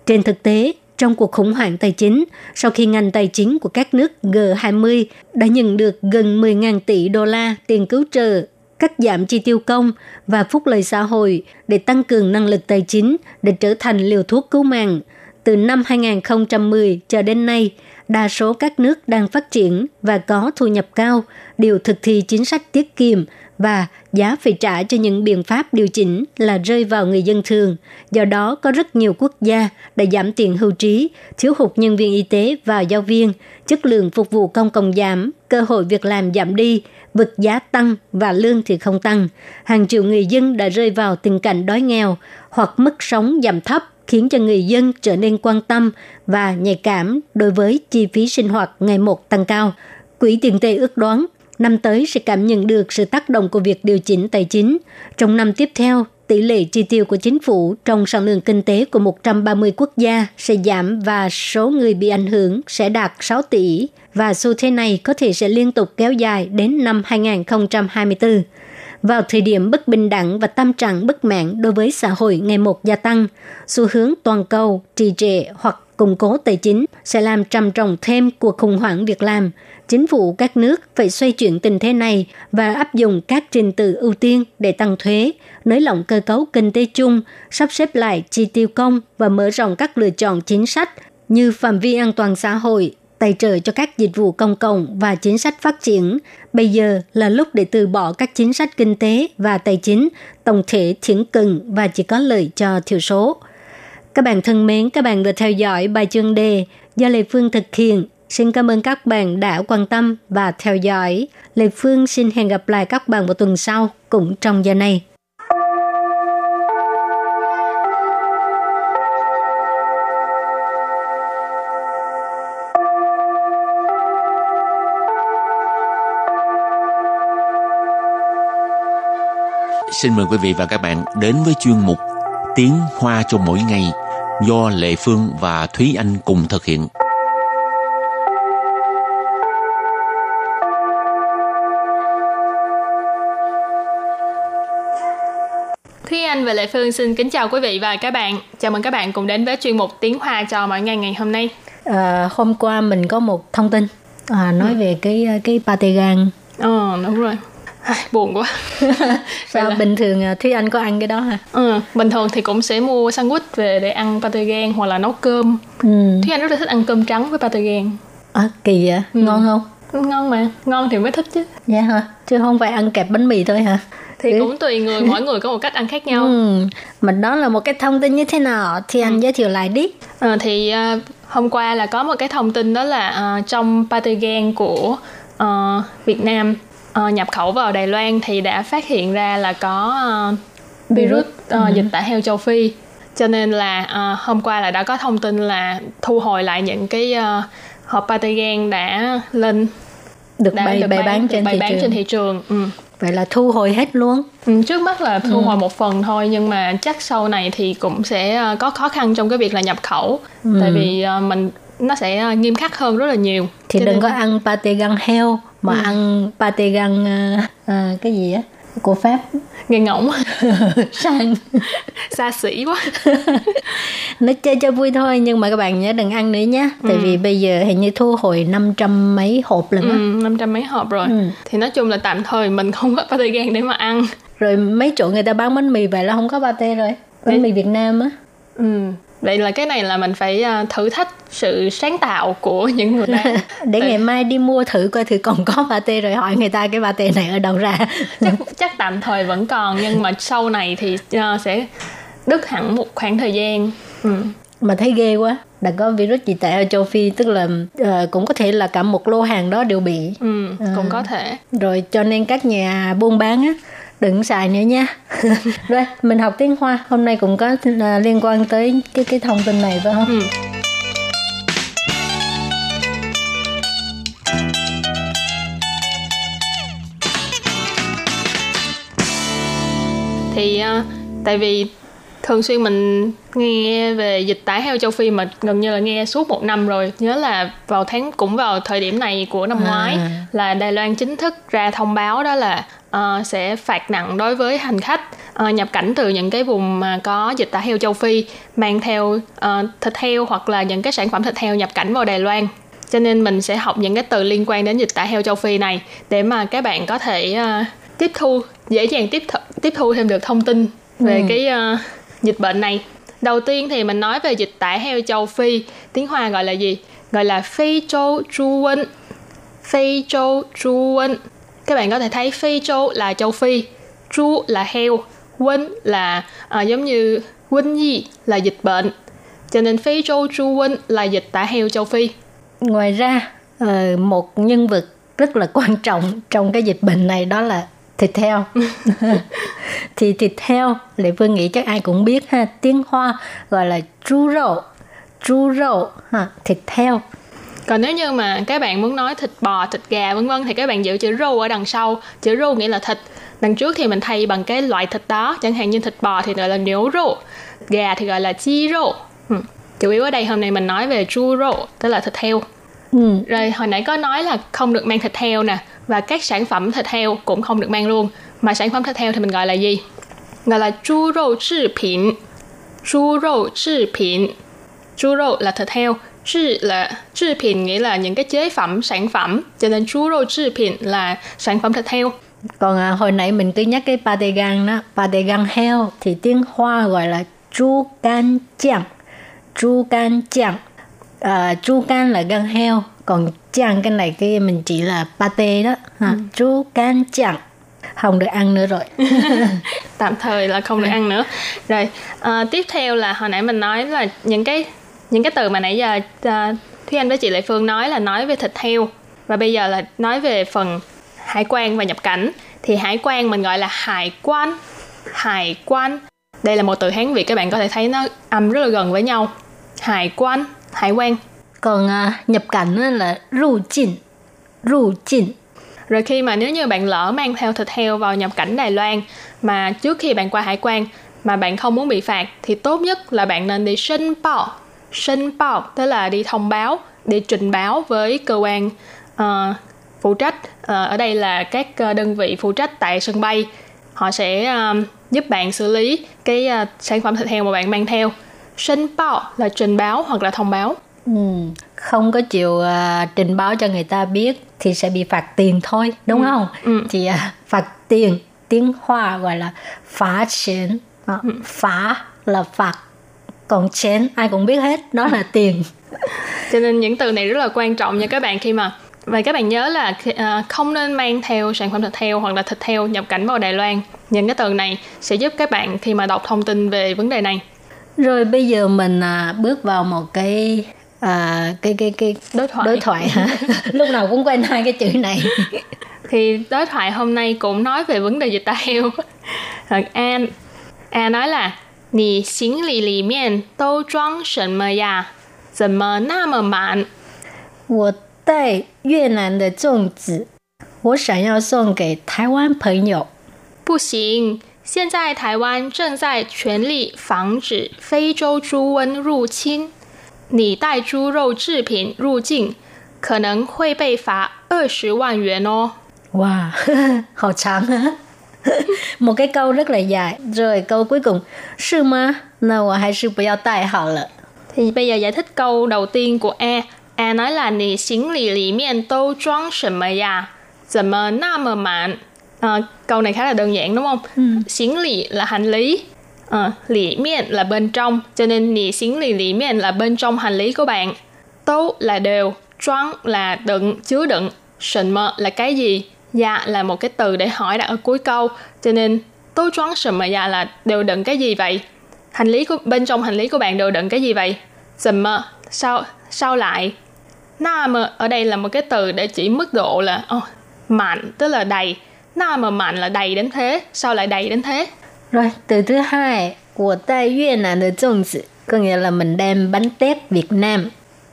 Trên thực tế, trong cuộc khủng hoảng tài chính, sau khi ngành tài chính của các nước G20 đã nhận được gần 10.000 tỷ đô la tiền cứu trợ cắt giảm chi tiêu công và phúc lợi xã hội để tăng cường năng lực tài chính để trở thành liều thuốc cứu mạng – từ năm 2010 cho đến nay, đa số các nước đang phát triển và có thu nhập cao đều thực thi chính sách tiết kiệm và giá phải trả cho những biện pháp điều chỉnh là rơi vào người dân thường. Do đó, có rất nhiều quốc gia đã giảm tiền hưu trí, thiếu hụt nhân viên y tế và giáo viên, chất lượng phục vụ công cộng giảm, cơ hội việc làm giảm đi, vật giá tăng và lương thì không tăng. Hàng triệu người dân đã rơi vào tình cảnh đói nghèo hoặc mức sống giảm thấp khiến cho người dân trở nên quan tâm và nhạy cảm đối với chi phí sinh hoạt ngày một tăng cao. Quỹ tiền tệ ước đoán năm tới sẽ cảm nhận được sự tác động của việc điều chỉnh tài chính. Trong năm tiếp theo, tỷ lệ chi tiêu của chính phủ trong sản lượng kinh tế của 130 quốc gia sẽ giảm và số người bị ảnh hưởng sẽ đạt 6 tỷ và xu thế này có thể sẽ liên tục kéo dài đến năm 2024 vào thời điểm bất bình đẳng và tâm trạng bất mãn đối với xã hội ngày một gia tăng, xu hướng toàn cầu, trì trệ hoặc củng cố tài chính sẽ làm trầm trọng thêm cuộc khủng hoảng việc làm. Chính phủ các nước phải xoay chuyển tình thế này và áp dụng các trình tự ưu tiên để tăng thuế, nới lỏng cơ cấu kinh tế chung, sắp xếp lại chi tiêu công và mở rộng các lựa chọn chính sách như phạm vi an toàn xã hội, tài trợ cho các dịch vụ công cộng và chính sách phát triển. Bây giờ là lúc để từ bỏ các chính sách kinh tế và tài chính tổng thể thiển cừng và chỉ có lợi cho thiểu số. Các bạn thân mến, các bạn vừa theo dõi bài chương đề do Lê Phương thực hiện. Xin cảm ơn các bạn đã quan tâm và theo dõi. Lê Phương xin hẹn gặp lại các bạn vào tuần sau cũng trong giờ này. Xin mời quý vị và các bạn đến với chuyên mục Tiếng Hoa cho mỗi ngày do Lệ Phương và Thúy Anh cùng thực hiện. Thúy Anh và Lệ Phương xin kính chào quý vị và các bạn. Chào mừng các bạn cùng đến với chuyên mục Tiếng Hoa cho mỗi ngày ngày hôm nay. À, hôm qua mình có một thông tin à, nói ừ. về cái cái pate gan. Ờ, đúng rồi. Ai, buồn quá. Sao là... bình thường à, thúy anh có ăn cái đó hả? Ừ, bình thường thì cũng sẽ mua sandwich về để ăn pate gan hoặc là nấu cơm. Ừ. thúy anh rất là thích ăn cơm trắng với pate gan à kỳ vậy? Ừ. ngon không? Ngon mà ngon thì mới thích chứ. Dạ hả chứ không phải ăn kẹp bánh mì thôi hả? Thì ừ. cũng tùy người mỗi người có một cách ăn khác nhau. Ừ. mà đó là một cái thông tin như thế nào? Thì anh ừ. giới thiệu lại đi. À, thì uh, hôm qua là có một cái thông tin đó là uh, trong pate gan của uh, Việt Nam uh, nhập khẩu vào Đài Loan thì đã phát hiện ra là có uh, virus uh, ừ. dịch tả heo châu Phi cho nên là uh, hôm qua là đã có thông tin là thu hồi lại những cái uh, hộp patagen đã lên được đã bày, được bày bán, bán trên bày thị bán trường. trên thị trường ừ. vậy là thu hồi hết luôn ừ, trước mắt là thu ừ. hồi một phần thôi nhưng mà chắc sau này thì cũng sẽ có khó khăn trong cái việc là nhập khẩu ừ. tại vì uh, mình nó sẽ nghiêm khắc hơn rất là nhiều thì đừng nên... có ăn pate gan heo mà ừ. ăn pate gan uh, uh, cái gì á? Của pháp. Nghe ngỗng sang xa xỉ quá. Nó chơi cho vui thôi nhưng mà các bạn nhớ đừng ăn nữa nhé tại ừ. vì bây giờ hình như thu hồi 500 mấy hộp lần á. Ừ, 500 mấy hộp rồi. Ừ. thì nói chung là tạm thời mình không có pate gan để mà ăn. Rồi mấy chỗ người ta bán bánh mì vậy là không có pate rồi. Bánh mì Việt Nam á. Ừ vậy là cái này là mình phải à, thử thách sự sáng tạo của những người ta để ngày mai đi mua thử coi thử còn có pate rồi hỏi người ta cái pate này ở đâu ra. Chắc chắc tạm thời vẫn còn nhưng mà sau này thì uh, sẽ đứt hẳn một khoảng thời gian. Ừ. mà thấy ghê quá. Đã có virus gì tại ở châu Phi tức là uh, cũng có thể là cả một lô hàng đó đều bị. Ừ, cũng uh, có thể. Rồi cho nên các nhà buôn bán á đừng xài nữa nha rồi mình học tiếng hoa hôm nay cũng có à, liên quan tới cái cái thông tin này phải không ừ. thì uh, tại vì thường xuyên mình nghe về dịch tả heo châu Phi mà gần như là nghe suốt một năm rồi nhớ là vào tháng cũng vào thời điểm này của năm à. ngoái là Đài Loan chính thức ra thông báo đó là uh, sẽ phạt nặng đối với hành khách uh, nhập cảnh từ những cái vùng mà có dịch tả heo châu Phi mang theo uh, thịt heo hoặc là những cái sản phẩm thịt heo nhập cảnh vào Đài Loan. Cho nên mình sẽ học những cái từ liên quan đến dịch tả heo châu Phi này để mà các bạn có thể uh, tiếp thu dễ dàng tiếp th- tiếp thu thêm được thông tin về ừ. cái uh, dịch bệnh này. Đầu tiên thì mình nói về dịch tả heo châu Phi tiếng Hoa gọi là gì? Gọi là Phi Châu Chu Quân Phi Châu Chu Quân các bạn có thể thấy Phi Châu là châu Phi Chu là heo Quân là à, giống như Quân Nhi là dịch bệnh. Cho nên Phi Châu Chu Quân là dịch tả heo châu Phi. Ngoài ra ờ, một nhân vật rất là quan trọng trong cái dịch bệnh này đó là thịt heo. Thì thịt heo lệ phương nghĩ chắc ai cũng biết ha tiếng hoa gọi là chu râu chu râu ha thịt heo còn nếu như mà các bạn muốn nói thịt bò thịt gà vân vân thì các bạn giữ chữ râu ở đằng sau. Chữ râu nghĩa là thịt. Đằng trước thì mình thay bằng cái loại thịt đó. Chẳng hạn như thịt bò thì gọi là niếu râu gà thì gọi là chi râu ừ. chủ yếu ở đây hôm nay mình nói về chu râu tức là thịt heo. Ừ. rồi hồi nãy có nói là không được mang thịt heo nè và các sản phẩm thịt heo cũng không được mang luôn. Mà sản phẩm thịt heo thì mình gọi là gì? Gọi là chu râu chế 品 chu râu chế 品 chu râu là thịt heo Chữ là chế 品 nghĩa là những cái chế phẩm, sản phẩm. Cho nên chú rô là sản phẩm thịt heo. Còn à, hồi nãy mình cứ nhắc cái pate gan đó, pate gan heo thì tiếng Hoa gọi là chu can chang. Chu can chang. À, chu can là gan heo, còn chang cái này cái mình chỉ là pate đó. Ha. Ừ. Chu can chang không được ăn nữa rồi tạm thời là không được ăn nữa rồi à, tiếp theo là hồi nãy mình nói là những cái những cái từ mà nãy giờ uh, Thúy Anh với chị Lệ Phương nói là nói về thịt heo. Và bây giờ là nói về phần hải quan và nhập cảnh. Thì hải quan mình gọi là hải quan. Hải quan. Đây là một từ hán việt các bạn có thể thấy nó âm rất là gần với nhau. Hải quan hải quan. Còn uh, nhập cảnh là ru chinh ru chinh Rồi khi mà nếu như bạn lỡ mang theo thịt heo vào nhập cảnh Đài Loan mà trước khi bạn qua hải quan mà bạn không muốn bị phạt thì tốt nhất là bạn nên đi sinh bao. Sinh bao tức là đi thông báo, đi trình báo với cơ quan uh, phụ trách. Uh, ở đây là các uh, đơn vị phụ trách tại sân bay. Họ sẽ uh, giúp bạn xử lý cái uh, sản phẩm thịt heo mà bạn mang theo. Sinh bao là trình báo hoặc là thông báo. Ừ, không có chịu uh, trình báo cho người ta biết thì sẽ bị phạt tiền thôi đúng ừ. không ừ. thì uh, phạt tiền tiếng hoa gọi là phá chén ừ. phá là phạt còn chén ai cũng biết hết đó là tiền. Cho nên những từ này rất là quan trọng nha các bạn khi mà và các bạn nhớ là uh, không nên mang theo sản phẩm thịt heo hoặc là thịt heo nhập cảnh vào Đài Loan. Những cái từ này sẽ giúp các bạn khi mà đọc thông tin về vấn đề này. Rồi bây giờ mình à, bước vào một cái à, cái cái cái đối thoại. đối thoại hả? Lúc nào cũng quen hai cái chữ này. Thì đối thoại hôm nay cũng nói về vấn đề dịch tả heo. An an nói là 你行李里面都装什么呀？怎么那么满？我带越南的粽子，我想要送给台湾朋友。不行，现在台湾正在全力防止非洲猪瘟入侵。你带猪肉制品入境，可能会被罚二十万元哦。哇，呵 呵好长啊 ！một cái câu rất là dài. Rồi câu cuối cùng, 是吗？那我还是不要带好了。Thì bây giờ giải thích câu đầu tiên của A. A nói là 你行李里面都装什么呀？怎么那么满？À, câu này khá là đơn giản đúng không? Ừ. 行李 là hành lý, à, lì miệng là bên trong cho nên nì xính lì lì miệng là bên trong hành lý của bạn tố là đều choáng là đựng chứa đựng sần mơ là cái gì Dạ là một cái từ để hỏi đặt ở cuối câu. Cho nên tôi choáng sần mà dạ là đều đựng cái gì vậy? Hành lý của bên trong hành lý của bạn đều đựng cái gì vậy? Sầm mơ sao sao lại? Na mà ở đây là một cái từ để chỉ mức độ là oh, mạnh tức là đầy. Na mà mạnh là đầy đến thế sao lại đầy đến thế? Rồi, từ thứ hai, của tại Việt Nam de 粽子, có nghĩa là mình đem bánh tét Việt Nam.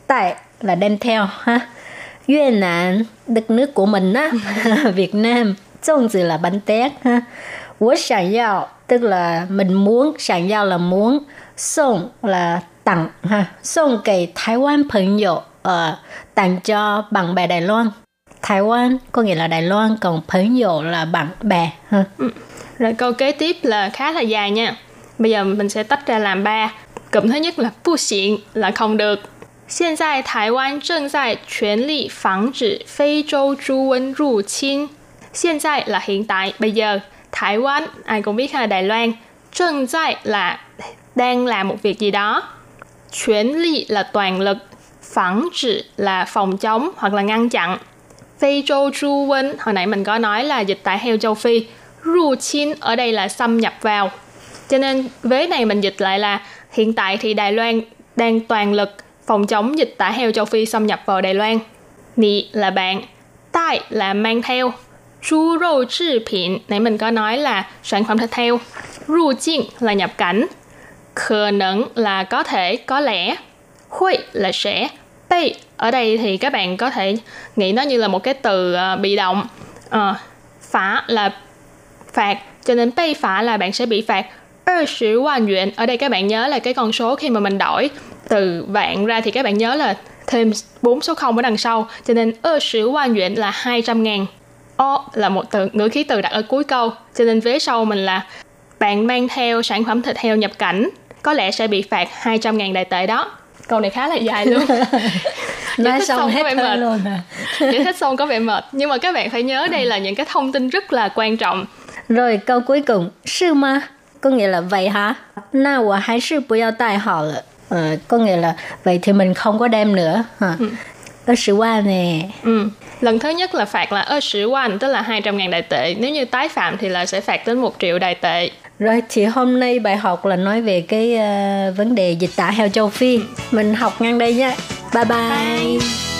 Tại là đem theo ha. Việt Nam, đất nước của mình á, Việt Nam.粽子là bánh tét ha. Wo sản yao, tức là mình muốn, sản yao là muốn. Song là tặng ha. Song kể Thái Quan朋友, uh, tặng cho bạn bè Đài Loan. Thái Quan có nghĩa là Đài Loan, còn 朋友 là bạn bè ha. Ừ. Rồi câu kế tiếp là khá là dài nha. Bây giờ mình sẽ tách ra làm ba. Cụm thứ nhất là bu xịn là không được. Hiện tại Thái Quan 正在全力防止非洲猪瘟入侵. Hiện tại là hiện tại, bây giờ. Thái Quan, ai cũng biết là Đài Loan. 正在 là đang làm một việc gì đó. Chuyển ly là toàn lực. Phẳng trị là phòng chống hoặc là ngăn chặn. Phi châu chu quân, hồi nãy mình có nói là dịch tả heo châu Phi ru chín ở đây là xâm nhập vào. Cho nên vế này mình dịch lại là hiện tại thì Đài Loan đang toàn lực phòng chống dịch tả heo châu Phi xâm nhập vào Đài Loan. Nị là bạn, tai là mang theo, chú rô chi 品, nãy mình có nói là sản phẩm thịt heo, ru chiên là nhập cảnh, khờ nẫn là có thể, có lẽ, khuy là sẽ, bay ở đây thì các bạn có thể nghĩ nó như là một cái từ uh, bị động, ờ, uh, phá là phạt, cho nên bay phá là bạn sẽ bị phạt. 20 yuan yuan. Ở đây các bạn nhớ là cái con số khi mà mình đổi từ vạn ra thì các bạn nhớ là thêm 4 số 0 ở đằng sau. Cho nên 20 quan yuan là 200 ngàn. O là một từ ngữ khí từ đặt ở cuối câu. Cho nên vế sau mình là bạn mang theo sản phẩm thịt heo nhập cảnh có lẽ sẽ bị phạt 200 ngàn đại tệ đó. Câu này khá là dài luôn. Giải thích xong, xong có vẻ mệt. luôn à. giải thích xong có vẻ mệt. Nhưng mà các bạn phải nhớ đây là những cái thông tin rất là quan trọng. Rồi câu cuối cùng. Sư ma có nghĩa là vậy hả? Na wo hai sư bu yao dai hao le. Ờ, có nghĩa là vậy thì mình không có đem nữa. Ha. Ừ. 20 won nè. Ừ. Lần thứ nhất là phạt là 20 won, tức là 200 ngàn đại tệ. Nếu như tái phạm thì là sẽ phạt đến 1 triệu đại tệ. Rồi thì hôm nay bài học là nói về cái uh, vấn đề dịch tả heo châu Phi. Mình học ngang đây nhé. Bye bye. bye.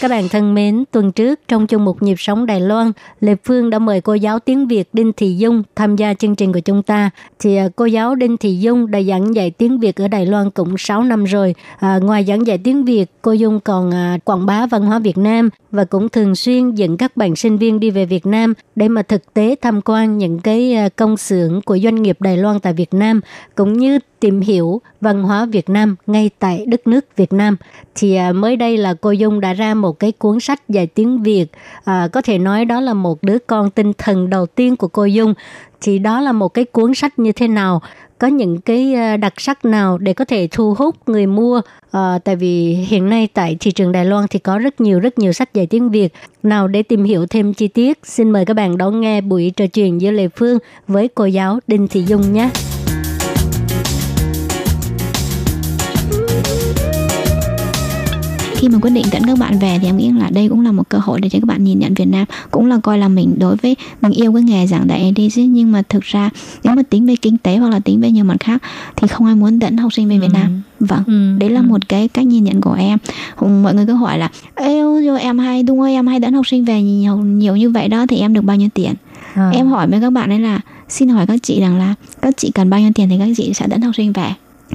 Các bạn thân mến, tuần trước trong chương mục nhịp sống Đài Loan, Lê Phương đã mời cô giáo tiếng Việt Đinh Thị Dung tham gia chương trình của chúng ta. Thì à, cô giáo Đinh Thị Dung đã giảng dạy tiếng Việt ở Đài Loan cũng 6 năm rồi. À, ngoài giảng dạy tiếng Việt, cô Dung còn à, quảng bá văn hóa Việt Nam và cũng thường xuyên dẫn các bạn sinh viên đi về Việt Nam để mà thực tế tham quan những cái à, công xưởng của doanh nghiệp Đài Loan tại Việt Nam cũng như tìm hiểu văn hóa Việt Nam ngay tại đất nước Việt Nam. Thì à, mới đây là cô Dung đã ra một cái cuốn sách dạy tiếng Việt. À, có thể nói đó là một đứa con tinh thần đầu tiên của cô Dung. Thì đó là một cái cuốn sách như thế nào? Có những cái à, đặc sắc nào để có thể thu hút người mua? À, tại vì hiện nay tại thị trường Đài Loan thì có rất nhiều rất nhiều sách dạy tiếng Việt. Nào để tìm hiểu thêm chi tiết, xin mời các bạn đón nghe buổi trò chuyện giữa Lê Phương với cô giáo Đinh Thị Dung nhé. Khi mà quyết định dẫn các bạn về thì em nghĩ là đây cũng là một cơ hội để cho các bạn nhìn nhận Việt Nam cũng là coi là mình đối với mình yêu cái nghề giảng dạy đi chứ. Nhưng mà thực ra nếu mà tính về kinh tế hoặc là tính về nhiều mặt khác thì không ai muốn dẫn học sinh về Việt Nam. Vâng Ừ, đấy là một cái cách nhìn nhận của em. Mọi người cứ hỏi là êu rồi em hay đúng ơi em hay dẫn học sinh về nhiều nhiều như vậy đó thì em được bao nhiêu tiền? À. em hỏi với các bạn ấy là xin hỏi các chị rằng là các chị cần bao nhiêu tiền thì các chị sẽ dẫn học sinh về?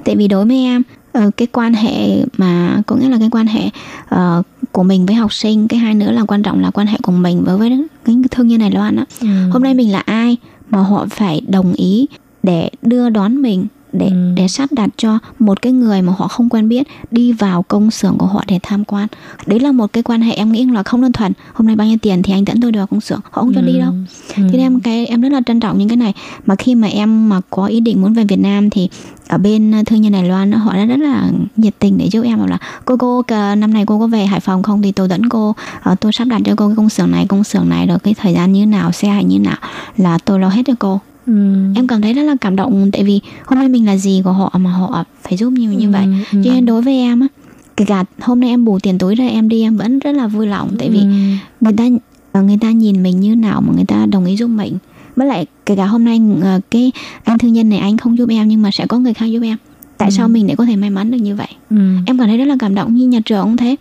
Tại vì đối với em ờ, cái quan hệ mà có nghĩa là cái quan hệ ờ, của mình với học sinh cái hai nữa là quan trọng là quan hệ của mình với với cái thương nhân Đài Loan á Ừ. hôm nay mình là ai mà họ phải đồng ý để đưa đón mình để Ừ. để sắp đặt cho một cái người mà họ không quen biết đi vào công xưởng của họ để tham quan. Đấy là một cái quan hệ em nghĩ là không đơn thuần hôm nay bao nhiêu tiền thì anh dẫn tôi đi vào công xưởng họ không cho đi đâu. Ừ. cho nên em cái em rất là trân trọng những cái này. Mà khi mà em mà có ý định muốn về Việt Nam thì ở bên thương nhân Đài Loan họ đã rất là nhiệt tình để giúp em bảo là cô cô năm nay cô có về Hải Phòng không? Thì tôi dẫn cô ờ, tôi sắp đặt cho cô cái công xưởng này công xưởng này rồi cái thời gian như nào xe hành như nào là tôi lo hết cho cô Ừ. em cảm thấy rất là cảm động tại vì hôm nay mình là gì của họ mà họ phải giúp như như vậy Ừ. cho nên đối với em á kể cả hôm nay em bù tiền túi ra em đi em vẫn rất là vui lòng tại vì Ừ. người ta ờ, người ta nhìn mình như nào mà người ta đồng ý giúp mình với lại kể cả hôm nay ờ, cái anh thương nhân này anh không giúp em nhưng mà sẽ có người khác giúp em tại sao mình lại có thể may mắn được như vậy Ừ. em cảm thấy rất là cảm động như nhà trường cũng thế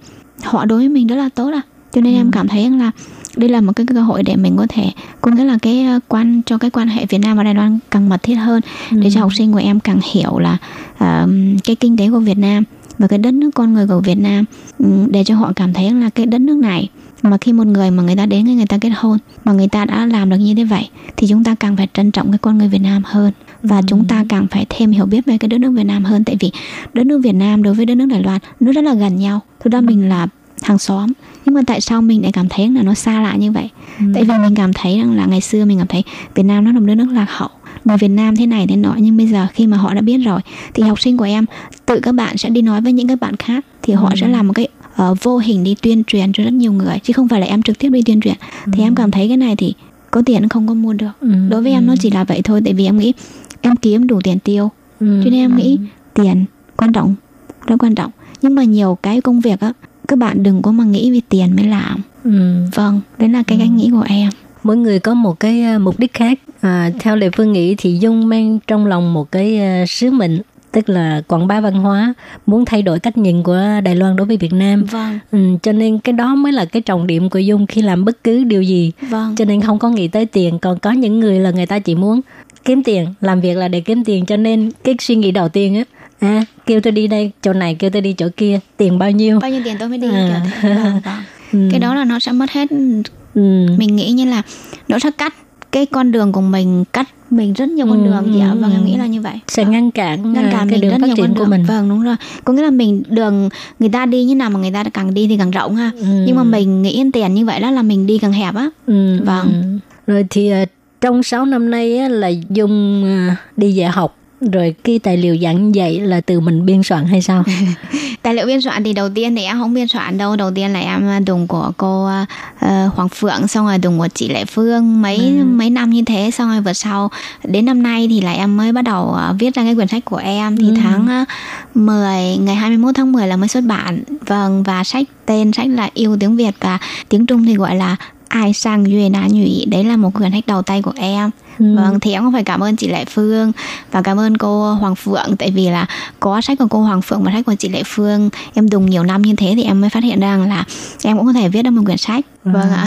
họ đối với mình rất là tốt à cho nên em cảm thấy là đây là một cái cơ hội để mình có thể có nghĩa là cái ờ, quan cho cái quan hệ Việt Nam và Đài Loan càng mật thiết hơn để cho học sinh của em càng hiểu là ờ, cái kinh tế của Việt Nam và cái đất nước con người của Việt Nam ừm, để cho họ cảm thấy là cái đất nước này mà khi một người mà người ta đến người ta kết hôn mà người ta đã làm được như thế vậy thì chúng ta càng phải trân trọng cái con người Việt Nam hơn và chúng ta càng phải thêm hiểu biết về cái đất nước Việt Nam hơn. Tại vì đất nước Việt Nam đối với đất nước Đài Loan nó rất là gần nhau. Thực ra mình là hàng xóm nhưng mà tại sao mình lại cảm thấy là nó xa lạ như vậy? Tại vì mình cảm thấy rằng là ngày xưa mình cảm thấy Việt Nam nó là một đất nước lạc hậu. Người Việt Nam thế này thế nọ nhưng bây giờ khi mà họ đã biết rồi thì học sinh của em tự các bạn sẽ đi nói với những các bạn khác thì họ sẽ làm một cái ờ, vô hình đi tuyên truyền cho rất nhiều người chứ không phải là em trực tiếp đi tuyên truyền. Thì em cảm thấy cái này thì có tiền không có mua được. Ừ. đối với em nó chỉ là vậy thôi tại vì em nghĩ em kiếm đủ tiền tiêu. Ừ. cho nên em nghĩ tiền quan trọng rất quan trọng. Nhưng mà nhiều cái công việc á các bạn đừng có mà nghĩ vì tiền mới làm. Ừ. vâng đấy là cái cách nghĩ của em. Mỗi người có một cái ờ, mục đích khác. À, theo lệ phương nghĩ thì dung mang trong lòng một cái ờ, sứ mệnh tức là quảng bá văn hóa muốn thay đổi cách nhìn của đài loan đối với việt nam. Vâng. Ừ, cho nên cái đó mới là cái trọng điểm của dung khi làm bất cứ điều gì. Vâng. Cho nên không có nghĩ tới tiền còn có những người là người ta chỉ muốn kiếm tiền làm việc là để kiếm tiền. Cho nên cái suy nghĩ đầu tiên á à kêu tôi đi đây chỗ này kêu tôi đi chỗ kia tiền bao nhiêu bao nhiêu tiền tôi mới đi À. kiểu thế vâng, vâng. Ừ. cái đó là nó sẽ mất hết ừ. mình nghĩ như là nó sẽ cắt cái con đường của mình cắt mình rất nhiều con Ừ, đường chị ạ ừ, vâng em nghĩ là như vậy sẽ ngăn cản, ngăn à, cản cái mình đường rất phát nhiều con của đường mình vâng đúng rồi có nghĩa là mình đường người ta đi như nào mà người ta càng đi thì càng rộng ha Ừ. nhưng mà mình nghĩ tiền như vậy đó là mình đi càng hẹp á Ừ, Vâng. ừ. Rồi thì à, trong 6 năm nay á, là Dung à, đi dạy học rồi cái tài liệu giảng dạy là từ mình biên soạn hay sao? tài liệu biên soạn thì đầu tiên thì em không biên soạn đâu đầu tiên là em à, dùng của cô ờ, Hoàng Phượng xong rồi dùng của chị Lệ Phương mấy Ừ. mấy năm như thế xong rồi vừa sau đến năm nay thì là em mới bắt đầu à, viết ra cái quyển sách của em thì Ừ. tháng à, 10 ngày 21 tháng 10 là mới xuất bản vâng và sách tên sách là yêu tiếng Việt và tiếng Trung thì gọi là ai sang duy na nhụy đấy là một quyển sách đầu tay của em ừ. vâng thì em cũng phải cảm ơn chị Lệ Phương và cảm ơn cô Hoàng Phượng tại vì là có sách của cô Hoàng Phượng và sách của chị Lệ Phương, em dùng nhiều năm như thế thì em mới phát hiện rằng là em cũng có thể viết được một quyển sách vâng ạ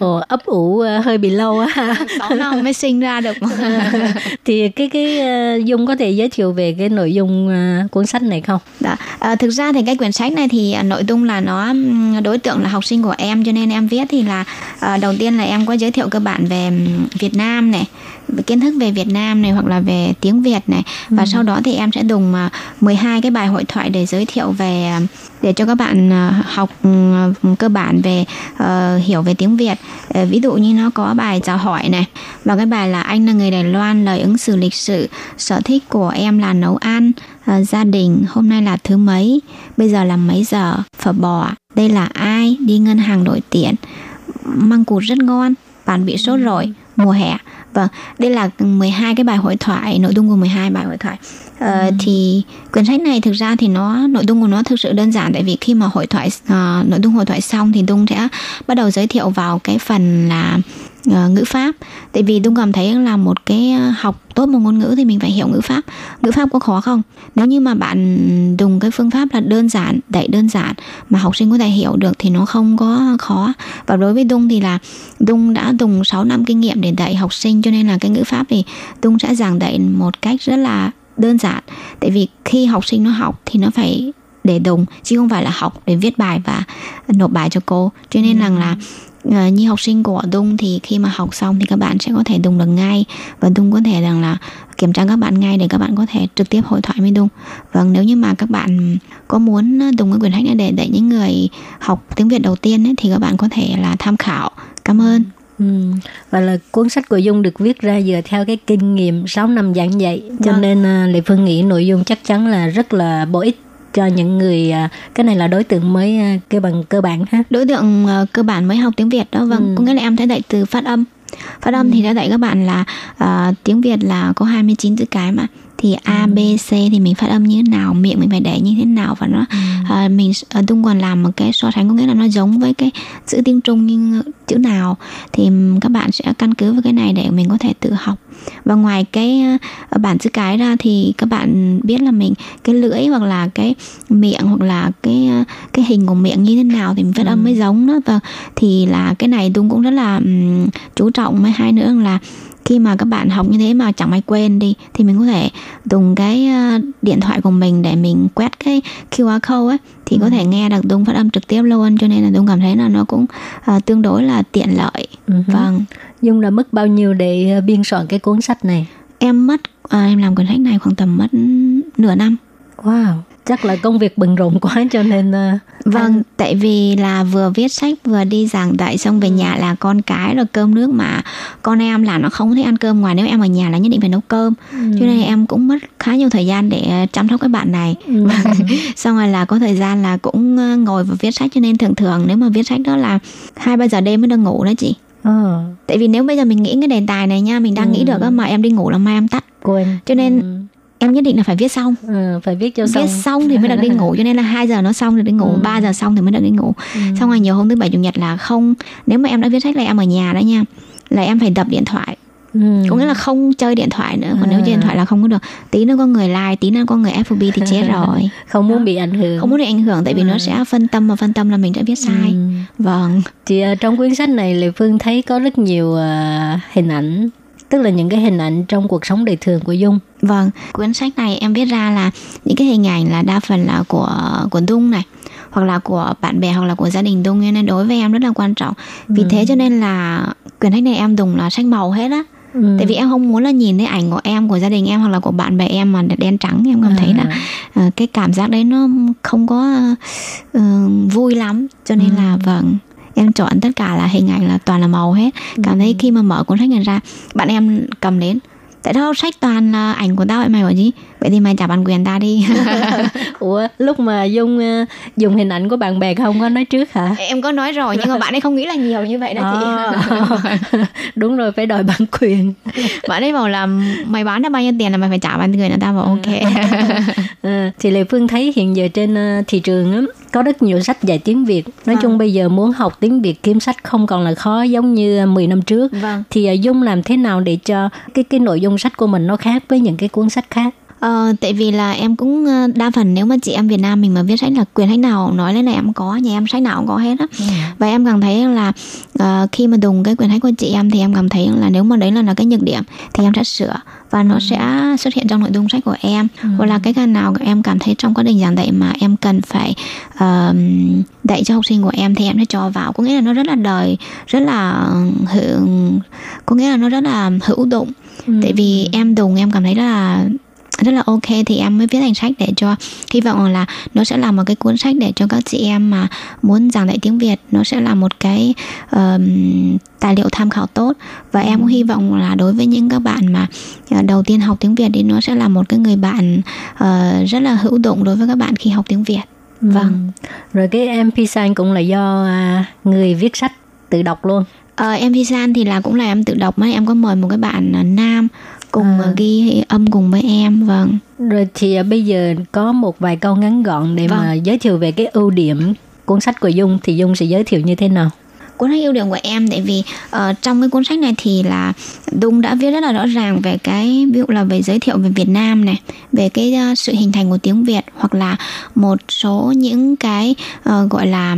Ồ, ấp ủ uh, hơi bị lâu á 6 năm mới sinh ra được thì cái cái uh, dung có thể giới thiệu về cái nội dung uh, cuốn sách này không Đó. À, thực ra thì cái quyển sách này thì nội dung là nó đối tượng là học sinh của em cho nên em viết thì là đầu tiên là em có giới thiệu cơ bản về Việt Nam này kiến thức về Việt Nam này hoặc là về tiếng Việt này và ừ. sau đó thì em sẽ dùng 12 cái bài hội thoại để giới thiệu về để cho các bạn à, học à, cơ bản về uh, hiểu về tiếng Việt. Uh, ví dụ như nó có bài chào hỏi này và cái bài là anh là người Đài Loan lời ứng xử lịch sự sở thích của em là nấu ăn uh, gia đình hôm nay là thứ mấy bây giờ là mấy giờ phở bò đây là ai đi ngân hàng đổi tiền măng cụt rất ngon bạn bị sốt rồi mùa hè vâng đây là 12 cái bài hội thoại nội dung của 12 bài hội thoại ờ, ừ. thì quyển sách này thực ra thì nó nội dung của nó thực sự đơn giản tại vì khi mà hội thoại uh, nội dung hội thoại xong thì dung sẽ bắt đầu giới thiệu vào cái phần là uh, ngữ pháp tại vì dung cảm thấy là một cái học tốt một ngôn ngữ thì mình phải hiểu ngữ pháp. Ngữ pháp có khó không? Nếu như mà bạn dùng cái phương pháp là đơn giản đẩy đơn giản mà học sinh có thể hiểu được thì nó không có khó. Và đối với dung thì là dung đã dùng 6 năm kinh nghiệm để dạy học sinh, cho nên là cái ngữ pháp thì dung sẽ giảng dạy một cách rất là đơn giản. Tại vì khi học sinh nó học thì nó phải để dùng, chứ không phải là học để viết bài và nộp bài cho cô. Cho nên rằng là ừ uh, như học sinh của Dung thì khi mà học xong thì các bạn sẽ có thể dùng được ngay và Dung có thể rằng là kiểm tra các bạn ngay để các bạn có thể trực tiếp hội thoại với Dung. Vâng, nếu như mà các bạn có muốn dùng cái quyển sách này để để những người học tiếng Việt đầu tiên ấy, thì các bạn có thể là tham khảo. Cảm ơn. Ừ. Và là cuốn sách của Dung được viết ra dựa theo cái kinh nghiệm 6 năm giảng dạy cho vâng. nên uh, Lệ Phương nghĩ nội dung chắc chắn là rất là bổ ích cho những người à, cái này là đối tượng mới à, cơ bằng cơ bản ha đối tượng à, cơ bản mới học tiếng Việt đó vâng ừ. có nghĩa là em thấy dạy từ phát âm phát âm ừ. thì đã dạy các bạn là uh, tiếng Việt là có 29 chữ cái mà thì A ừ. B C thì mình phát âm như thế nào miệng mình phải để như thế nào và nó ừ. uh, mình uh, tung còn làm một cái so sánh có nghĩa là nó giống với cái chữ tiếng Trung nhưng chữ nào thì các bạn sẽ căn cứ vào cái này để mình có thể tự học và ngoài cái uh, bản chữ cái ra thì các bạn biết là mình cái lưỡi hoặc là cái miệng hoặc là cái uh, cái hình của miệng như thế nào thì mình phát ừ. âm mới giống đó và thì là cái này tung cũng rất là um, chú trọng với hai nữa là khi mà các bạn học như thế mà chẳng may quên đi thì mình có thể dùng cái ờ, điện thoại của mình để mình quét cái QR code ấy thì ừ. có thể nghe được Dung phát âm trực tiếp luôn cho nên là Dung cảm thấy là nó cũng uh, tương đối là tiện lợi. Ừ. Vâng. Dung đã mất bao nhiêu để ờ, biên soạn cái cuốn sách này? Em mất à, em làm cuốn sách này khoảng tầm mất nửa năm. Wow chắc là công việc bận rộn quá cho nên uh, vâng anh... tại vì là vừa viết sách vừa đi giảng dạy xong về nhà là con cái rồi cơm nước mà. Con em là nó không thích ăn cơm ngoài. Nếu em ở nhà là nhất định phải nấu cơm. Ừ. cho nên em cũng mất khá nhiều thời gian để ờ, chăm sóc các bạn này. Ừ. xong rồi là có thời gian là cũng ờ, ngồi và viết sách. Cho nên thường thường nếu mà viết sách đó là hai ba giờ đêm mới được ngủ đó chị. Ừ. tại vì nếu bây giờ mình nghĩ cái đề tài này nha mình đang ừ. nghĩ được á mà em đi ngủ là mai em tắt. Quên. Cho nên ừ em nhất định là phải viết xong ừ, phải viết cho xong viết xong thì mới được đi ngủ cho nên là 2 giờ nó xong thì đi ngủ ừ. 3 giờ xong thì mới được đi ngủ ừ. xong rồi nhiều hôm thứ bảy chủ nhật là không nếu mà em đã viết sách là em ở nhà đó nha là em phải tập điện thoại Ừ. có nghĩa là không chơi điện thoại nữa còn à. nếu chơi điện thoại là không có được tí nữa có người like tí nữa có người FB thì chết rồi không muốn bị ảnh hưởng không muốn bị ảnh hưởng tại vì à. nó sẽ phân tâm và phân tâm là mình đã viết sai ừ. vâng thì uh, trong cuốn sách này lệ phương thấy có rất nhiều uh, hình ảnh tức là những cái hình ảnh trong cuộc sống đời thường của Dung. Vâng, cuốn sách này em viết ra là những cái hình ảnh là đa phần là của của Dung này hoặc là của bạn bè hoặc là của gia đình Dung nên đối với em rất là quan trọng. Vì ừ. thế cho nên là quyển sách này em dùng là sách màu hết á. Ừ. tại vì em không muốn là nhìn thấy ảnh của em của gia đình em hoặc là của bạn bè em mà đen trắng em cảm thấy là uh, cái cảm giác đấy nó không có uh, vui lắm cho nên ừ. là vâng em chọn tất cả là hình ảnh là toàn là màu hết. Cảm thấy ừ. khi mà mở cuốn sách này ra bạn em cầm đến. Tại sao sách toàn là ảnh của tao vậy mày bảo gì? Vậy thì mày trả bản quyền ta đi. Ủa lúc mà dung uh, dùng hình ảnh của bạn bè không có nói trước hả? Em có nói rồi nhưng mà bạn ấy không nghĩ là nhiều như vậy đó chị. À, đúng rồi phải đòi bản quyền. Bạn ấy bảo là mày bán ra bao nhiêu tiền là mày phải trả bản quyền là tao bảo ok. À, thì lệ phương thấy hiện giờ trên thị trường có rất nhiều sách dạy tiếng Việt. Nói Vâng. chung bây giờ muốn học tiếng Việt kiếm sách không còn là khó giống như 10 năm trước. Vâng. Thì à, Dung làm thế nào để cho cái cái nội dung sách của mình nó khác với những cái cuốn sách khác? Ờ, tại vì là em cũng ờ, đa phần nếu mà chị em Việt Nam mình mà viết sách là quyền sách nào nói lên là em có nhà em sách nào cũng có hết á. Và em cảm thấy là ờ, khi mà dùng cái quyền sách của chị em thì em cảm thấy là nếu mà đấy là là cái nhược điểm thì em sẽ sửa và nó sẽ xuất hiện trong nội dung sách của em. Hoặc là cái cái nào em cảm thấy trong quá trình giảng dạy mà em cần phải ờ, dạy cho học sinh của em thì em sẽ cho vào. Có nghĩa là nó rất là đời rất là hữu có nghĩa là nó rất là hữu dụng. Tại vì em dùng em cảm thấy là rất là ok thì em mới viết thành sách để cho hy vọng là nó sẽ là một cái cuốn sách để cho các chị em mà muốn giảng dạy tiếng Việt nó sẽ là một cái ờm, tài liệu tham khảo tốt và em cũng hy vọng là đối với những các bạn mà ờ, đầu tiên học tiếng Việt thì nó sẽ là một cái người bạn ờ, rất là hữu dụng đối với các bạn khi học tiếng Việt vâng Ừ. Rồi cái MP sign cũng là do à, người viết sách tự đọc luôn. Ờ, em thi san thì là cũng là em tự đọc mà em có mời một cái bạn à, nam cùng À. ghi âm cùng với em vâng Rồi thì à, bây giờ có một vài câu ngắn gọn để Vâng. mà giới thiệu về cái ưu điểm cuốn sách của Dung thì Dung sẽ giới thiệu như thế nào? cuốn sách ưu điểm của em tại vì ờ, trong cái cuốn sách này thì là Dung đã viết rất là rõ ràng về cái ví dụ là về giới thiệu về Việt Nam này về cái ờ, sự hình thành của tiếng Việt hoặc là một số những cái ờ, gọi là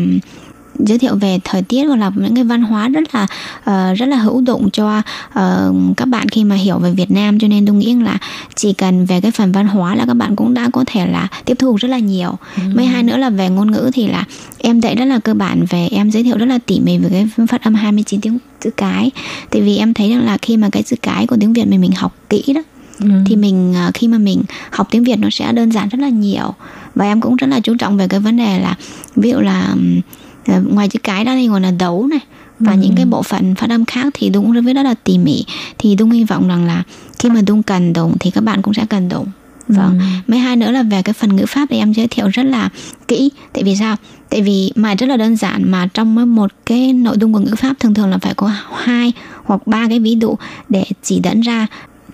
giới thiệu về thời tiết hoặc là những cái văn hóa rất là ờ, rất là hữu dụng cho ờ, các bạn khi mà hiểu về Việt Nam. Cho nên tôi nghĩ là chỉ cần về cái phần văn hóa là các bạn cũng đã có thể là tiếp thu rất là nhiều. Mấy hai nữa là về ngôn ngữ thì là em dạy rất là cơ bản về em giới thiệu rất là tỉ mỉ về cái phát âm 29 tiếng chữ cái. Tại vì em thấy rằng là khi mà cái chữ cái của tiếng Việt mình mình học kỹ đó thì mình ờ, khi mà mình học tiếng Việt nó sẽ đơn giản rất là nhiều. Và em cũng rất là chú trọng về cái vấn đề là ví dụ là ngoài chữ cái đó thì còn là đấu này. Và những cái bộ phận phát âm khác thì cũng viết rất là tỉ mỉ. Thì Dung hy vọng rằng là khi mà Dung cần dùng thì các bạn cũng sẽ cần dùng vâng. Mấy hai nữa là về cái phần ngữ pháp thì em giới thiệu rất là kỹ. Tại vì sao? Tại vì mà rất là đơn giản mà trong một cái nội dung của ngữ pháp thường thường là phải có hai hoặc ba cái ví dụ để chỉ dẫn ra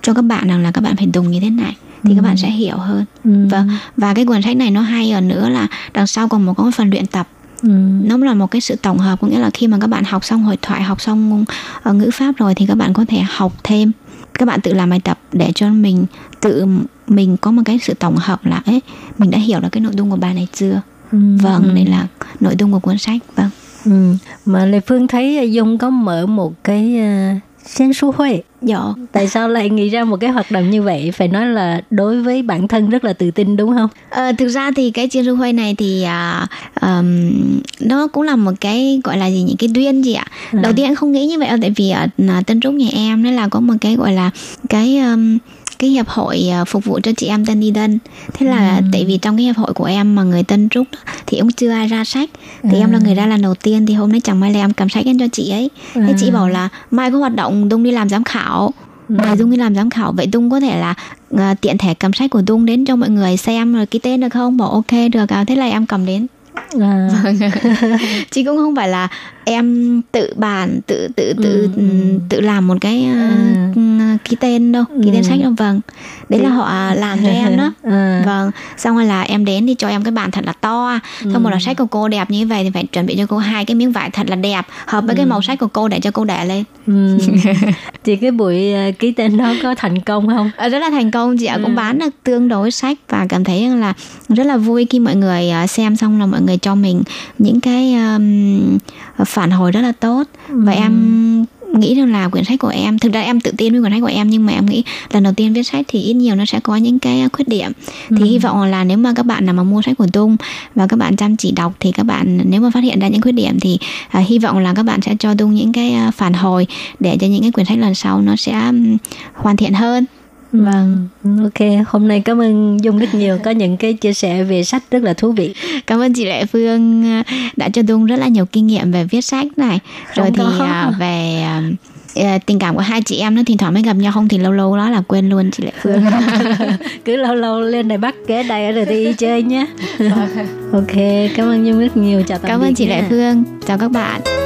cho các bạn rằng là các bạn phải dùng như thế này thì các bạn sẽ hiểu hơn. Vâng. Và cái cuốn sách này nó hay ở nữa là đằng sau còn một có một phần luyện tập nó là một cái sự tổng hợp có nghĩa là khi mà các bạn học xong hội thoại học xong uh, ngữ pháp rồi thì các bạn có thể học thêm. Các bạn tự làm bài tập để cho mình tự mình có một cái sự tổng hợp là ấy mình đã hiểu được cái nội dung của bài này chưa? Vâng đây là nội dung của cuốn sách vâng. Ừ. Mà Lê Phương thấy Dung có mở một cái uh, sen su huệ. dạ Tại sao lại nghĩ ra một cái hoạt động như vậy? Phải nói là đối với bản thân rất là tự tin đúng không? Ờ, thực ra thì cái chiên ru huê này thì à, ờm, nó cũng là một cái gọi là gì những cái duyên gì ạ đầu tiên em không nghĩ như vậy đâu, tại vì ở à, Tân Trúc nhà em nó là có một cái gọi là cái ờm, cái hiệp hội à, phục vụ cho chị em tân đi dân thế là tại vì trong cái hiệp hội của em mà người tân trúc đó, thì ông chưa ai ra sách. Thì em là người ra lần đầu tiên thì hôm nay chẳng may là em cầm sách em cho chị ấy. Thế chị bảo là mai có hoạt động Dung đi làm giám khảo. Mời Dung đi làm giám khảo vậy Dung có thể là à, tiện thể cầm sách của Dung đến cho mọi người xem rồi ký tên được không? Bảo ok được. À thế là em cầm đến. À, chứ cũng không phải là em tự bàn tự tự tự Ừ, ừ. tự làm một cái uh, ký tên đâu ký tên Ừ. sách đâu. Vâng đấy là họ làm cho em đó. À, vâng xong rồi là em đến thì cho em cái bàn thật là to. Xong một là sách của cô đẹp như vậy thì phải chuẩn bị cho cô hai cái miếng vải thật là đẹp hợp với cái màu sách của cô để cho cô để lên. Ừ. Thì cái buổi ờ, ký tên đó có thành công không? Ờ, rất là thành công chị ạ cũng bán được tương đối sách và cảm thấy là rất là vui khi mọi người ờ, xem xong là mọi người cho mình những cái um, phản hồi rất là tốt. Và em nghĩ rằng là quyển sách của em thực ra em tự tin với quyển sách của em nhưng mà em nghĩ lần đầu tiên viết sách thì ít nhiều nó sẽ có những cái khuyết điểm. Thì hy vọng là nếu mà các bạn nào mà mua sách của Tung và các bạn chăm chỉ đọc thì các bạn nếu mà phát hiện ra những khuyết điểm thì à, hy vọng là các bạn sẽ cho Tung những cái à, phản hồi để cho những cái quyển sách lần sau nó sẽ um, hoàn thiện hơn Vâng, ok. Hôm nay cảm ơn Dung rất nhiều có những cái chia sẻ về sách rất là thú vị. Cảm ơn chị Lệ Phương à, đã cho Dung rất là nhiều kinh nghiệm về viết sách này. Rồi Không thì có. à, về à, tình cảm của hai chị em nó thỉnh thoảng mới gặp nhau không thì lâu lâu đó là quên luôn chị Lệ Phương. Cứ lâu lâu lên Đài Bắc ghé đây ở RTI chơi nhé. ok, cảm ơn Dung rất nhiều. Chào tạm Cảm ơn chị nha. Lệ Phương. Chào các bạn.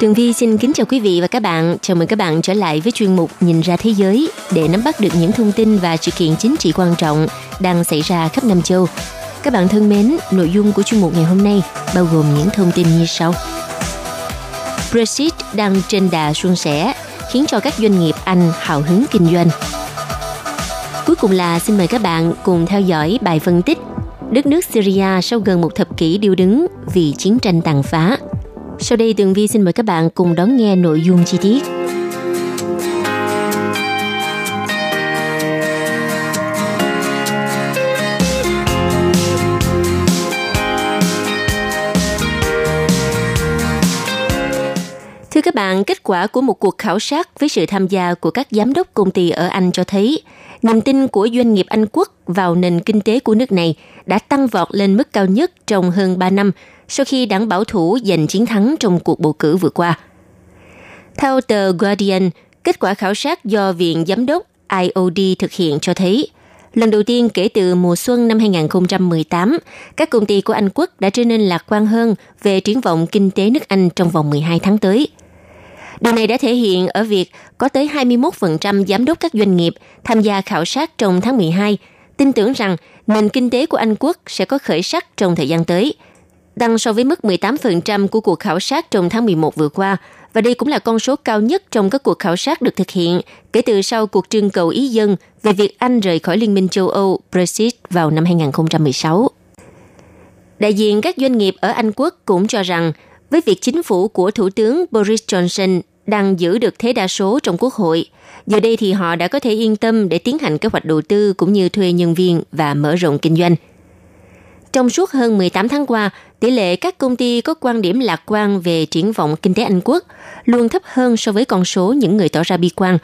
Tường Vi xin kính chào quý vị và các bạn. Chào mừng các bạn trở lại với chuyên mục Nhìn ra thế giới để nắm bắt được những thông tin và sự kiện chính trị quan trọng đang xảy ra khắp Nam châu. Các bạn thân mến, nội dung của chuyên mục ngày hôm nay bao gồm những thông tin như sau. Brexit đang trên đà suôn sẻ, khiến cho các doanh nghiệp Anh hào hứng kinh doanh. Cuối cùng là xin mời các bạn cùng theo dõi bài phân tích Đất nước Syria sau gần một thập kỷ điêu đứng vì chiến tranh tàn phá – sau đây Tường Vi xin mời các bạn cùng đón nghe nội dung chi tiết. Thưa các bạn, kết quả của một cuộc khảo sát với sự tham gia của các giám đốc công ty ở Anh cho thấy niềm tin của doanh nghiệp Anh quốc vào nền kinh tế của nước này đã tăng vọt lên mức cao nhất trong hơn 3 năm sau khi đảng bảo thủ giành chiến thắng trong cuộc bầu cử vừa qua. Theo tờ Guardian, kết quả khảo sát do Viện Giám đốc IOD thực hiện cho thấy, lần đầu tiên kể từ mùa xuân năm 2018, các công ty của Anh quốc đã trở nên lạc quan hơn về triển vọng kinh tế nước Anh trong vòng 12 tháng tới. Điều này đã thể hiện ở việc có tới 21% giám đốc các doanh nghiệp tham gia khảo sát trong tháng 12 tin tưởng rằng nền kinh tế của Anh quốc sẽ có khởi sắc trong thời gian tới – tăng so với mức 18% của cuộc khảo sát trong tháng 11 vừa qua, và đây cũng là con số cao nhất trong các cuộc khảo sát được thực hiện kể từ sau cuộc trưng cầu ý dân về việc Anh rời khỏi Liên minh châu Âu Brexit vào năm 2016. Đại diện các doanh nghiệp ở Anh quốc cũng cho rằng với việc chính phủ của Thủ tướng Boris Johnson đang giữ được thế đa số trong quốc hội, giờ đây thì họ đã có thể yên tâm để tiến hành kế hoạch đầu tư cũng như thuê nhân viên và mở rộng kinh doanh – trong suốt hơn 18 tháng qua, tỷ lệ các công ty có quan điểm lạc quan về triển vọng kinh tế Anh quốc luôn thấp hơn so với con số những người tỏ ra bi quan.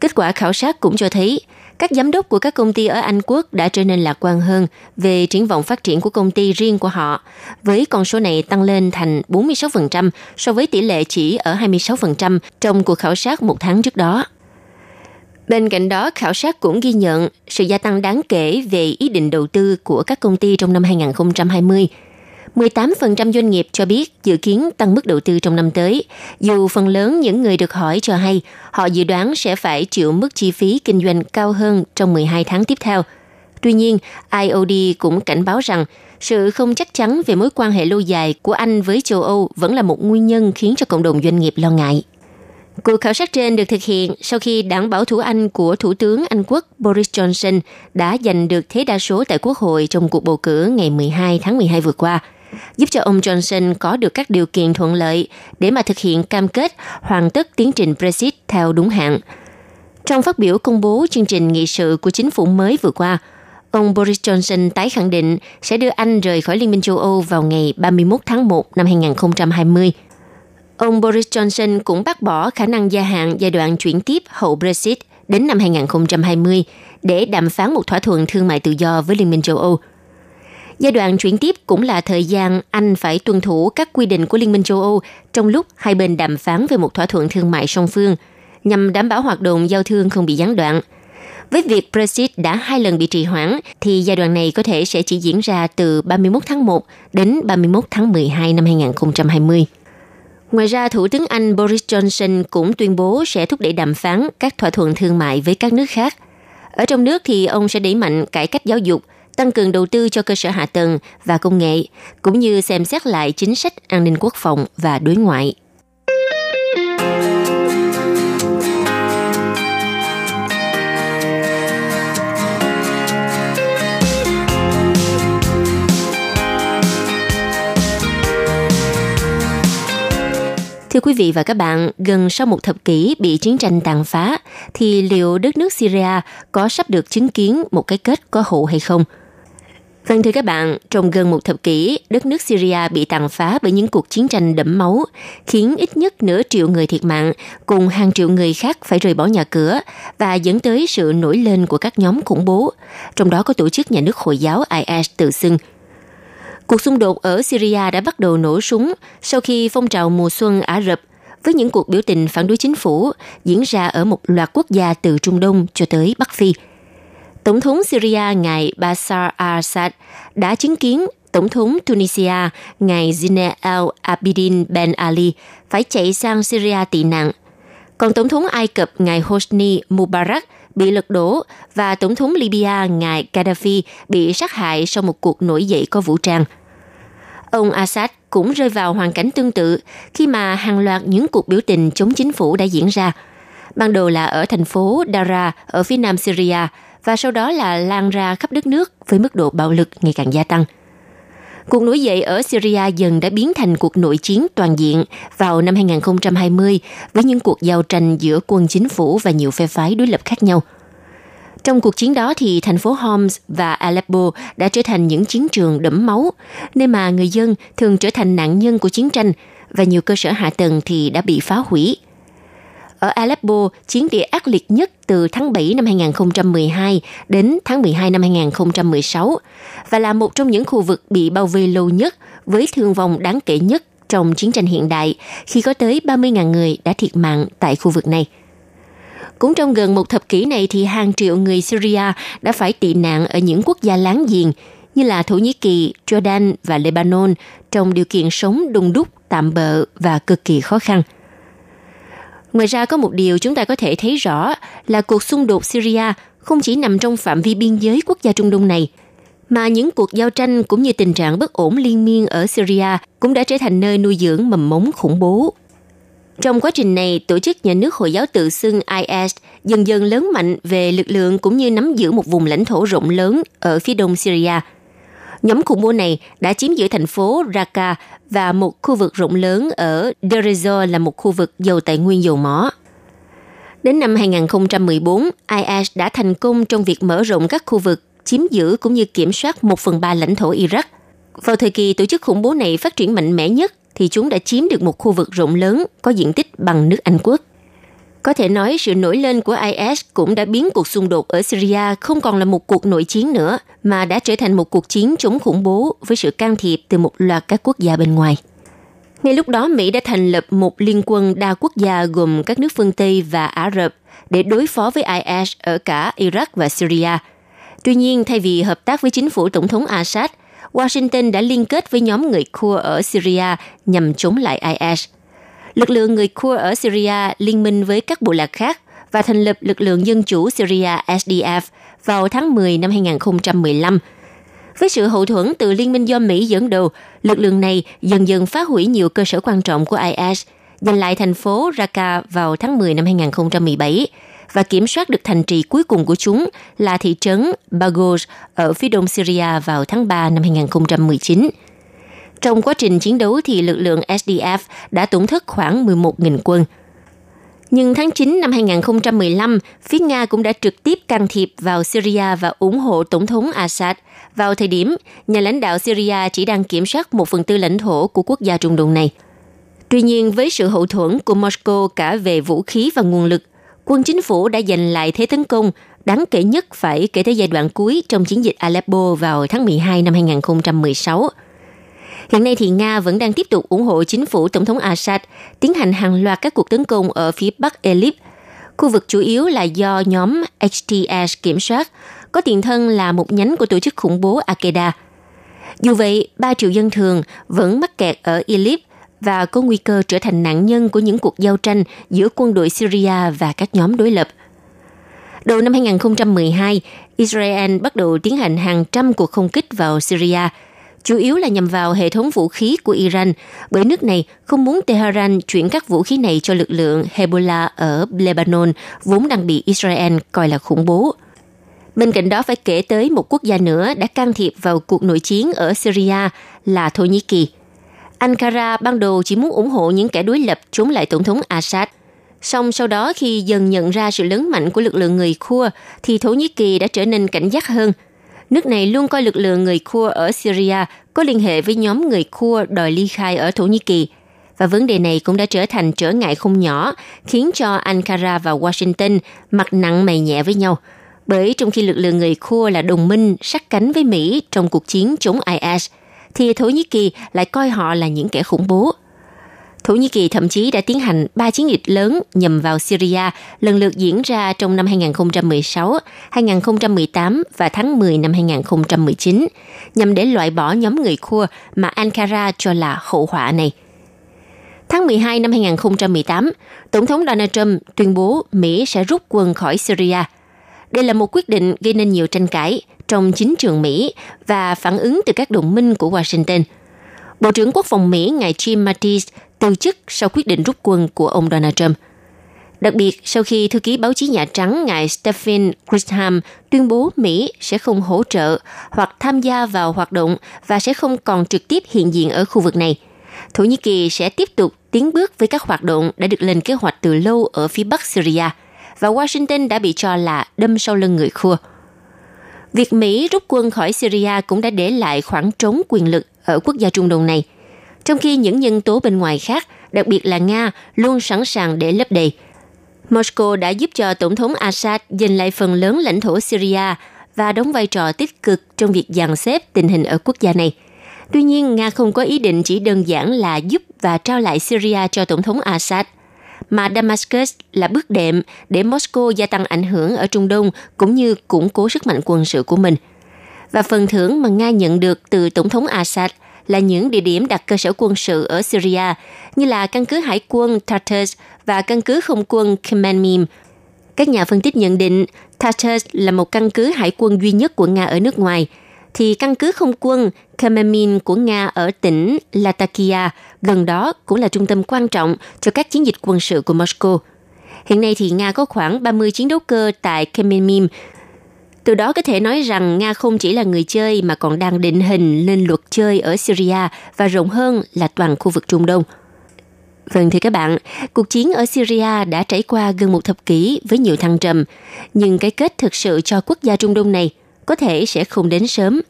Kết quả khảo sát cũng cho thấy các giám đốc của các công ty ở Anh quốc đã trở nên lạc quan hơn về triển vọng phát triển của công ty riêng của họ, với con số này tăng lên thành 46% so với tỷ lệ chỉ ở 26% trong cuộc khảo sát một tháng trước đó. Bên cạnh đó, khảo sát cũng ghi nhận sự gia tăng đáng kể về ý định đầu tư của các công ty trong năm 2020. 18% doanh nghiệp cho biết dự kiến tăng mức đầu tư trong năm tới, dù phần lớn những người được hỏi cho hay họ dự đoán sẽ phải chịu mức chi phí kinh doanh cao hơn trong 12 tháng tiếp theo. Tuy nhiên, IOD cũng cảnh báo rằng sự không chắc chắn về mối quan hệ lâu dài của Anh với châu Âu vẫn là một nguyên nhân khiến cho cộng đồng doanh nghiệp lo ngại. Cuộc khảo sát trên được thực hiện sau khi đảng bảo thủ Anh của Thủ tướng Anh quốc Boris Johnson đã giành được thế đa số tại Quốc hội trong cuộc bầu cử ngày 12 tháng 12 vừa qua, giúp cho ông Johnson có được các điều kiện thuận lợi để mà thực hiện cam kết hoàn tất tiến trình Brexit theo đúng hạn. Trong phát biểu công bố chương trình nghị sự của chính phủ mới vừa qua, ông Boris Johnson tái khẳng định sẽ đưa Anh rời khỏi Liên minh châu Âu vào ngày 31 tháng 1 năm 2020 – Ông Boris Johnson cũng bác bỏ khả năng gia hạn giai đoạn chuyển tiếp hậu Brexit đến năm 2020 để đàm phán một thỏa thuận thương mại tự do với Liên minh châu Âu. Giai đoạn chuyển tiếp cũng là thời gian Anh phải tuân thủ các quy định của Liên minh châu Âu trong lúc hai bên đàm phán về một thỏa thuận thương mại song phương, nhằm đảm bảo hoạt động giao thương không bị gián đoạn. Với việc Brexit đã hai lần bị trì hoãn, thì giai đoạn này có thể sẽ chỉ diễn ra từ 31 tháng 1 đến 31 tháng 12 năm 2020. Ngoài ra, Thủ tướng Anh Boris Johnson cũng tuyên bố sẽ thúc đẩy đàm phán các thỏa thuận thương mại với các nước khác. Ở trong nước thì ông sẽ đẩy mạnh cải cách giáo dục, tăng cường đầu tư cho cơ sở hạ tầng và công nghệ, cũng như xem xét lại chính sách an ninh quốc phòng và đối ngoại. Thưa quý vị và các bạn, gần sau một thập kỷ bị chiến tranh tàn phá, thì liệu đất nước Syria có sắp được chứng kiến một cái kết có hậu hay không? Vâng thưa các bạn, trong gần một thập kỷ, đất nước Syria bị tàn phá bởi những cuộc chiến tranh đẫm máu, khiến ít nhất nửa triệu người thiệt mạng, cùng hàng triệu người khác phải rời bỏ nhà cửa và dẫn tới sự nổi lên của các nhóm khủng bố, trong đó có tổ chức nhà nước Hồi giáo IS tự xưng. Cuộc xung đột ở Syria đã bắt đầu nổ súng sau khi phong trào mùa xuân Ả Rập với những cuộc biểu tình phản đối chính phủ diễn ra ở một loạt quốc gia từ Trung Đông cho tới Bắc Phi – Tổng thống Syria ngài Bashar al-Assad đã chứng kiến Tổng thống Tunisia ngài Zine El Abidine Ben Ali phải chạy sang Syria tị nạn. Còn Tổng thống Ai Cập ngài Hosni Mubarak bị lật đổ và Tổng thống Libya ngài Gaddafi bị sát hại sau một cuộc nổi dậy có vũ trang. Ông Assad cũng rơi vào hoàn cảnh tương tự khi mà hàng loạt những cuộc biểu tình chống chính phủ đã diễn ra. Ban đầu là ở thành phố Dara ở phía nam Syria – và sau đó là lan ra khắp đất nước với mức độ bạo lực ngày càng gia tăng. Cuộc nổi dậy ở Syria dần đã biến thành cuộc nội chiến toàn diện vào năm 2020 với những cuộc giao tranh giữa quân chính phủ và nhiều phe phái đối lập khác nhau. Trong cuộc chiến đó thì thành phố Homs và Aleppo đã trở thành những chiến trường đẫm máu, nơi mà người dân thường trở thành nạn nhân của chiến tranh và nhiều cơ sở hạ tầng thì đã bị phá hủy – ở Aleppo, chiến địa ác liệt nhất từ tháng 7 năm 2012 đến tháng 12 năm 2016 và là một trong những khu vực bị bao vây lâu nhất với thương vong đáng kể nhất trong chiến tranh hiện đại khi có tới 30.000 người đã thiệt mạng tại khu vực này. Cũng trong gần một thập kỷ này thì hàng triệu người Syria đã phải tị nạn ở những quốc gia láng giềng như là Thổ Nhĩ Kỳ, Jordan và Lebanon trong điều kiện sống đùng đúc, tạm bợ và cực kỳ khó khăn – Ngoài ra có một điều chúng ta có thể thấy rõ là cuộc xung đột Syria không chỉ nằm trong phạm vi biên giới quốc gia Trung Đông này, mà những cuộc giao tranh cũng như tình trạng bất ổn liên miên ở Syria cũng đã trở thành nơi nuôi dưỡng mầm mống khủng bố. Trong quá trình này, tổ chức nhà nước Hồi giáo tự xưng IS dần dần lớn mạnh về lực lượng cũng như nắm giữ một vùng lãnh thổ rộng lớn ở phía đông Syria – Nhóm khủng bố này đã chiếm giữ thành phố Raqqa và một khu vực rộng lớn ở Deir là một khu vực giàu tài nguyên dầu mỏ. Đến năm 2014, IS đã thành công trong việc mở rộng các khu vực, chiếm giữ cũng như kiểm soát một phần ba lãnh thổ Iraq. Vào thời kỳ tổ chức khủng bố này phát triển mạnh mẽ nhất, thì chúng đã chiếm được một khu vực rộng lớn có diện tích bằng nước Anh quốc. Có thể nói sự nổi lên của IS cũng đã biến cuộc xung đột ở Syria không còn là một cuộc nội chiến nữa, mà đã trở thành một cuộc chiến chống khủng bố với sự can thiệp từ một loạt các quốc gia bên ngoài. Ngay lúc đó, Mỹ đã thành lập một liên quân đa quốc gia gồm các nước phương Tây và Ả Rập để đối phó với IS ở cả Iraq và Syria. Tuy nhiên, thay vì hợp tác với chính phủ Tổng thống Assad, Washington đã liên kết với nhóm người Kurd ở Syria nhằm chống lại IS – lực lượng người Kurd ở Syria liên minh với các bộ lạc khác và thành lập lực lượng dân chủ Syria SDF vào tháng 10 năm 2015. Với sự hậu thuẫn từ liên minh do Mỹ dẫn đầu, lực lượng này dần dần phá hủy nhiều cơ sở quan trọng của IS, giành lại thành phố Raqqa vào tháng 10 năm 2017 và kiểm soát được thành trì cuối cùng của chúng là thị trấn Baghouz ở phía đông Syria vào tháng 3 năm 2019. Trong quá trình chiến đấu thì lực lượng SDF đã tổn thất khoảng 11.000 quân. Nhưng tháng 9 năm 2015, phía Nga cũng đã trực tiếp can thiệp vào Syria và ủng hộ Tổng thống Assad. Vào thời điểm, nhà lãnh đạo Syria chỉ đang kiểm soát một phần tư lãnh thổ của quốc gia Trung Đông này. Tuy nhiên, với sự hậu thuẫn của Moscow cả về vũ khí và nguồn lực, quân chính phủ đã giành lại thế tấn công đáng kể nhất phải kể tới giai đoạn cuối trong chiến dịch Aleppo vào tháng 12 năm 2016 – Hiện nay thì Nga vẫn đang tiếp tục ủng hộ chính phủ Tổng thống Assad tiến hành hàng loạt các cuộc tấn công ở phía Bắc Elip. Khu vực chủ yếu là do nhóm HTS kiểm soát, có tiền thân là một nhánh của tổ chức khủng bố Al-Qaeda. Dù vậy, 3 triệu dân thường vẫn mắc kẹt ở Idlib và có nguy cơ trở thành nạn nhân của những cuộc giao tranh giữa quân đội Syria và các nhóm đối lập. Đầu năm 2012, Israel bắt đầu tiến hành hàng trăm cuộc không kích vào Syria – chủ yếu là nhằm vào hệ thống vũ khí của Iran, bởi nước này không muốn Tehran chuyển các vũ khí này cho lực lượng Hezbollah ở Lebanon, vốn đang bị Israel coi là khủng bố. Bên cạnh đó phải kể tới một quốc gia nữa đã can thiệp vào cuộc nội chiến ở Syria là Thổ Nhĩ Kỳ. Ankara ban đầu chỉ muốn ủng hộ những kẻ đối lập chống lại Tổng thống Assad. Song sau đó khi dần nhận ra sự lớn mạnh của lực lượng người Kurd, thì Thổ Nhĩ Kỳ đã trở nên cảnh giác hơn – Nước này luôn coi lực lượng người Kurd ở Syria có liên hệ với nhóm người Kurd đòi ly khai ở Thổ Nhĩ Kỳ. Và vấn đề này cũng đã trở thành trở ngại không nhỏ, khiến cho Ankara và Washington mặt nặng mày nhẹ với nhau. Bởi trong khi lực lượng người Kurd là đồng minh sát cánh với Mỹ trong cuộc chiến chống IS, thì Thổ Nhĩ Kỳ lại coi họ là những kẻ khủng bố. Thổ Nhĩ Kỳ thậm chí đã tiến hành ba chiến dịch lớn nhằm vào Syria, lần lượt diễn ra trong năm 2016, 2018 và tháng 10 năm 2019, nhằm để loại bỏ nhóm người khua mà Ankara cho là hậu họa này. Tháng 12 năm 2018, Tổng thống Donald Trump tuyên bố Mỹ sẽ rút quân khỏi Syria. Đây là một quyết định gây nên nhiều tranh cãi trong chính trường Mỹ và phản ứng từ các đồng minh của Washington. Bộ trưởng Quốc phòng Mỹ ngài Jim Mattis từ chức sau quyết định rút quân của ông Donald Trump. Đặc biệt, sau khi thư ký báo chí Nhà Trắng ngài Stephen Grisham tuyên bố Mỹ sẽ không hỗ trợ hoặc tham gia vào hoạt động và sẽ không còn trực tiếp hiện diện ở khu vực này, Thổ Nhĩ Kỳ sẽ tiếp tục tiến bước với các hoạt động đã được lên kế hoạch từ lâu ở phía bắc Syria, và Washington đã bị cho là đâm sau lưng người Khua. Việc Mỹ rút quân khỏi Syria cũng đã để lại khoảng trống quyền lực ở quốc gia Trung Đông này – trong khi những nhân tố bên ngoài khác, đặc biệt là Nga, luôn sẵn sàng để lấp đầy. Moscow đã giúp cho Tổng thống Assad giành lại phần lớn lãnh thổ Syria và đóng vai trò tích cực trong việc dàn xếp tình hình ở quốc gia này. Tuy nhiên, Nga không có ý định chỉ đơn giản là giúp và trao lại Syria cho Tổng thống Assad, mà Damascus là bước đệm để Moscow gia tăng ảnh hưởng ở Trung Đông cũng như củng cố sức mạnh quân sự của mình. Và phần thưởng mà Nga nhận được từ Tổng thống Assad – là những địa điểm đặt cơ sở quân sự ở Syria, như là căn cứ hải quân Tartus và căn cứ không quân Khmeimim. Các nhà phân tích nhận định Tartus là một căn cứ hải quân duy nhất của Nga ở nước ngoài, thì căn cứ không quân Kamamin của Nga ở tỉnh Latakia gần đó cũng là trung tâm quan trọng cho các chiến dịch quân sự của Moscow. Hiện nay thì Nga có khoảng 30 chiến đấu cơ tại Kamamin. từ đó có thể nói rằng Nga không chỉ là người chơi mà còn đang định hình lên luật chơi ở Syria và rộng hơn là toàn khu vực Trung Đông. Vâng thưa các bạn, cuộc chiến ở Syria đã trải qua gần một thập kỷ với nhiều thăng trầm, nhưng cái kết thực sự cho quốc gia Trung Đông này có thể sẽ không đến sớm.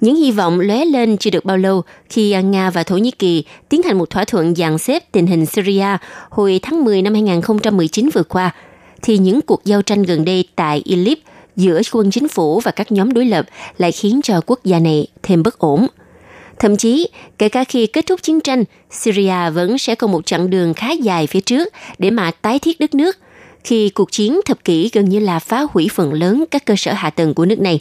Những hy vọng lóe lên chưa được bao lâu khi Nga và Thổ Nhĩ Kỳ tiến hành một thỏa thuận dàn xếp tình hình Syria hồi tháng 10 năm 2019 vừa qua, thì những cuộc giao tranh gần đây tại Idlib – giữa quân chính phủ và các nhóm đối lập lại khiến cho quốc gia này thêm bất ổn. Thậm chí, kể cả khi kết thúc chiến tranh, Syria vẫn sẽ còn một chặng đường khá dài phía trước để mà tái thiết đất nước, khi cuộc chiến thập kỷ gần như là phá hủy phần lớn các cơ sở hạ tầng của nước này.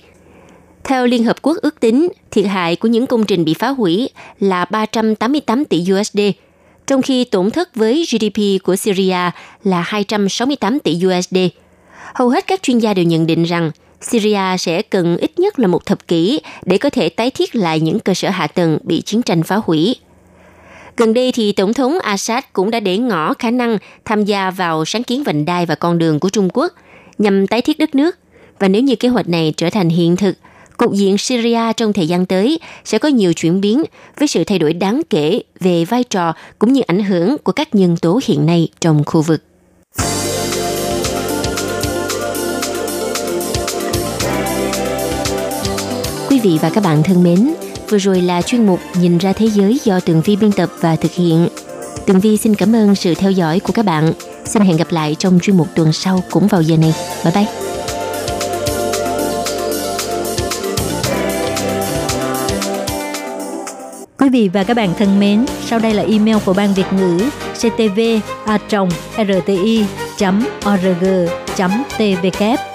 Theo Liên Hợp Quốc ước tính, thiệt hại của những công trình bị phá hủy là 388 tỷ USD, trong khi tổn thất với GDP của Syria là 268 tỷ USD – Hầu hết các chuyên gia đều nhận định rằng Syria sẽ cần ít nhất là một thập kỷ để có thể tái thiết lại những cơ sở hạ tầng bị chiến tranh phá hủy. Gần đây thì Tổng thống Assad cũng đã để ngỏ khả năng tham gia vào sáng kiến vành đai và con đường của Trung Quốc nhằm tái thiết đất nước. Và nếu như kế hoạch này trở thành hiện thực, cục diện Syria trong thời gian tới sẽ có nhiều chuyển biến với sự thay đổi đáng kể về vai trò cũng như ảnh hưởng của các nhân tố hiện nay trong khu vực. Quý vị và các bạn thân mến, vừa rồi là chuyên mục Nhìn ra thế giới do Tường Vi biên tập và thực hiện. Tường Vi xin cảm ơn sự theo dõi của các bạn. Xin hẹn gặp lại trong chuyên mục tuần sau cũng vào giờ này. Bye bye! Quý vị và các bạn thân mến, sau đây là email của Ban Việt ngữ ctv a rti org tvk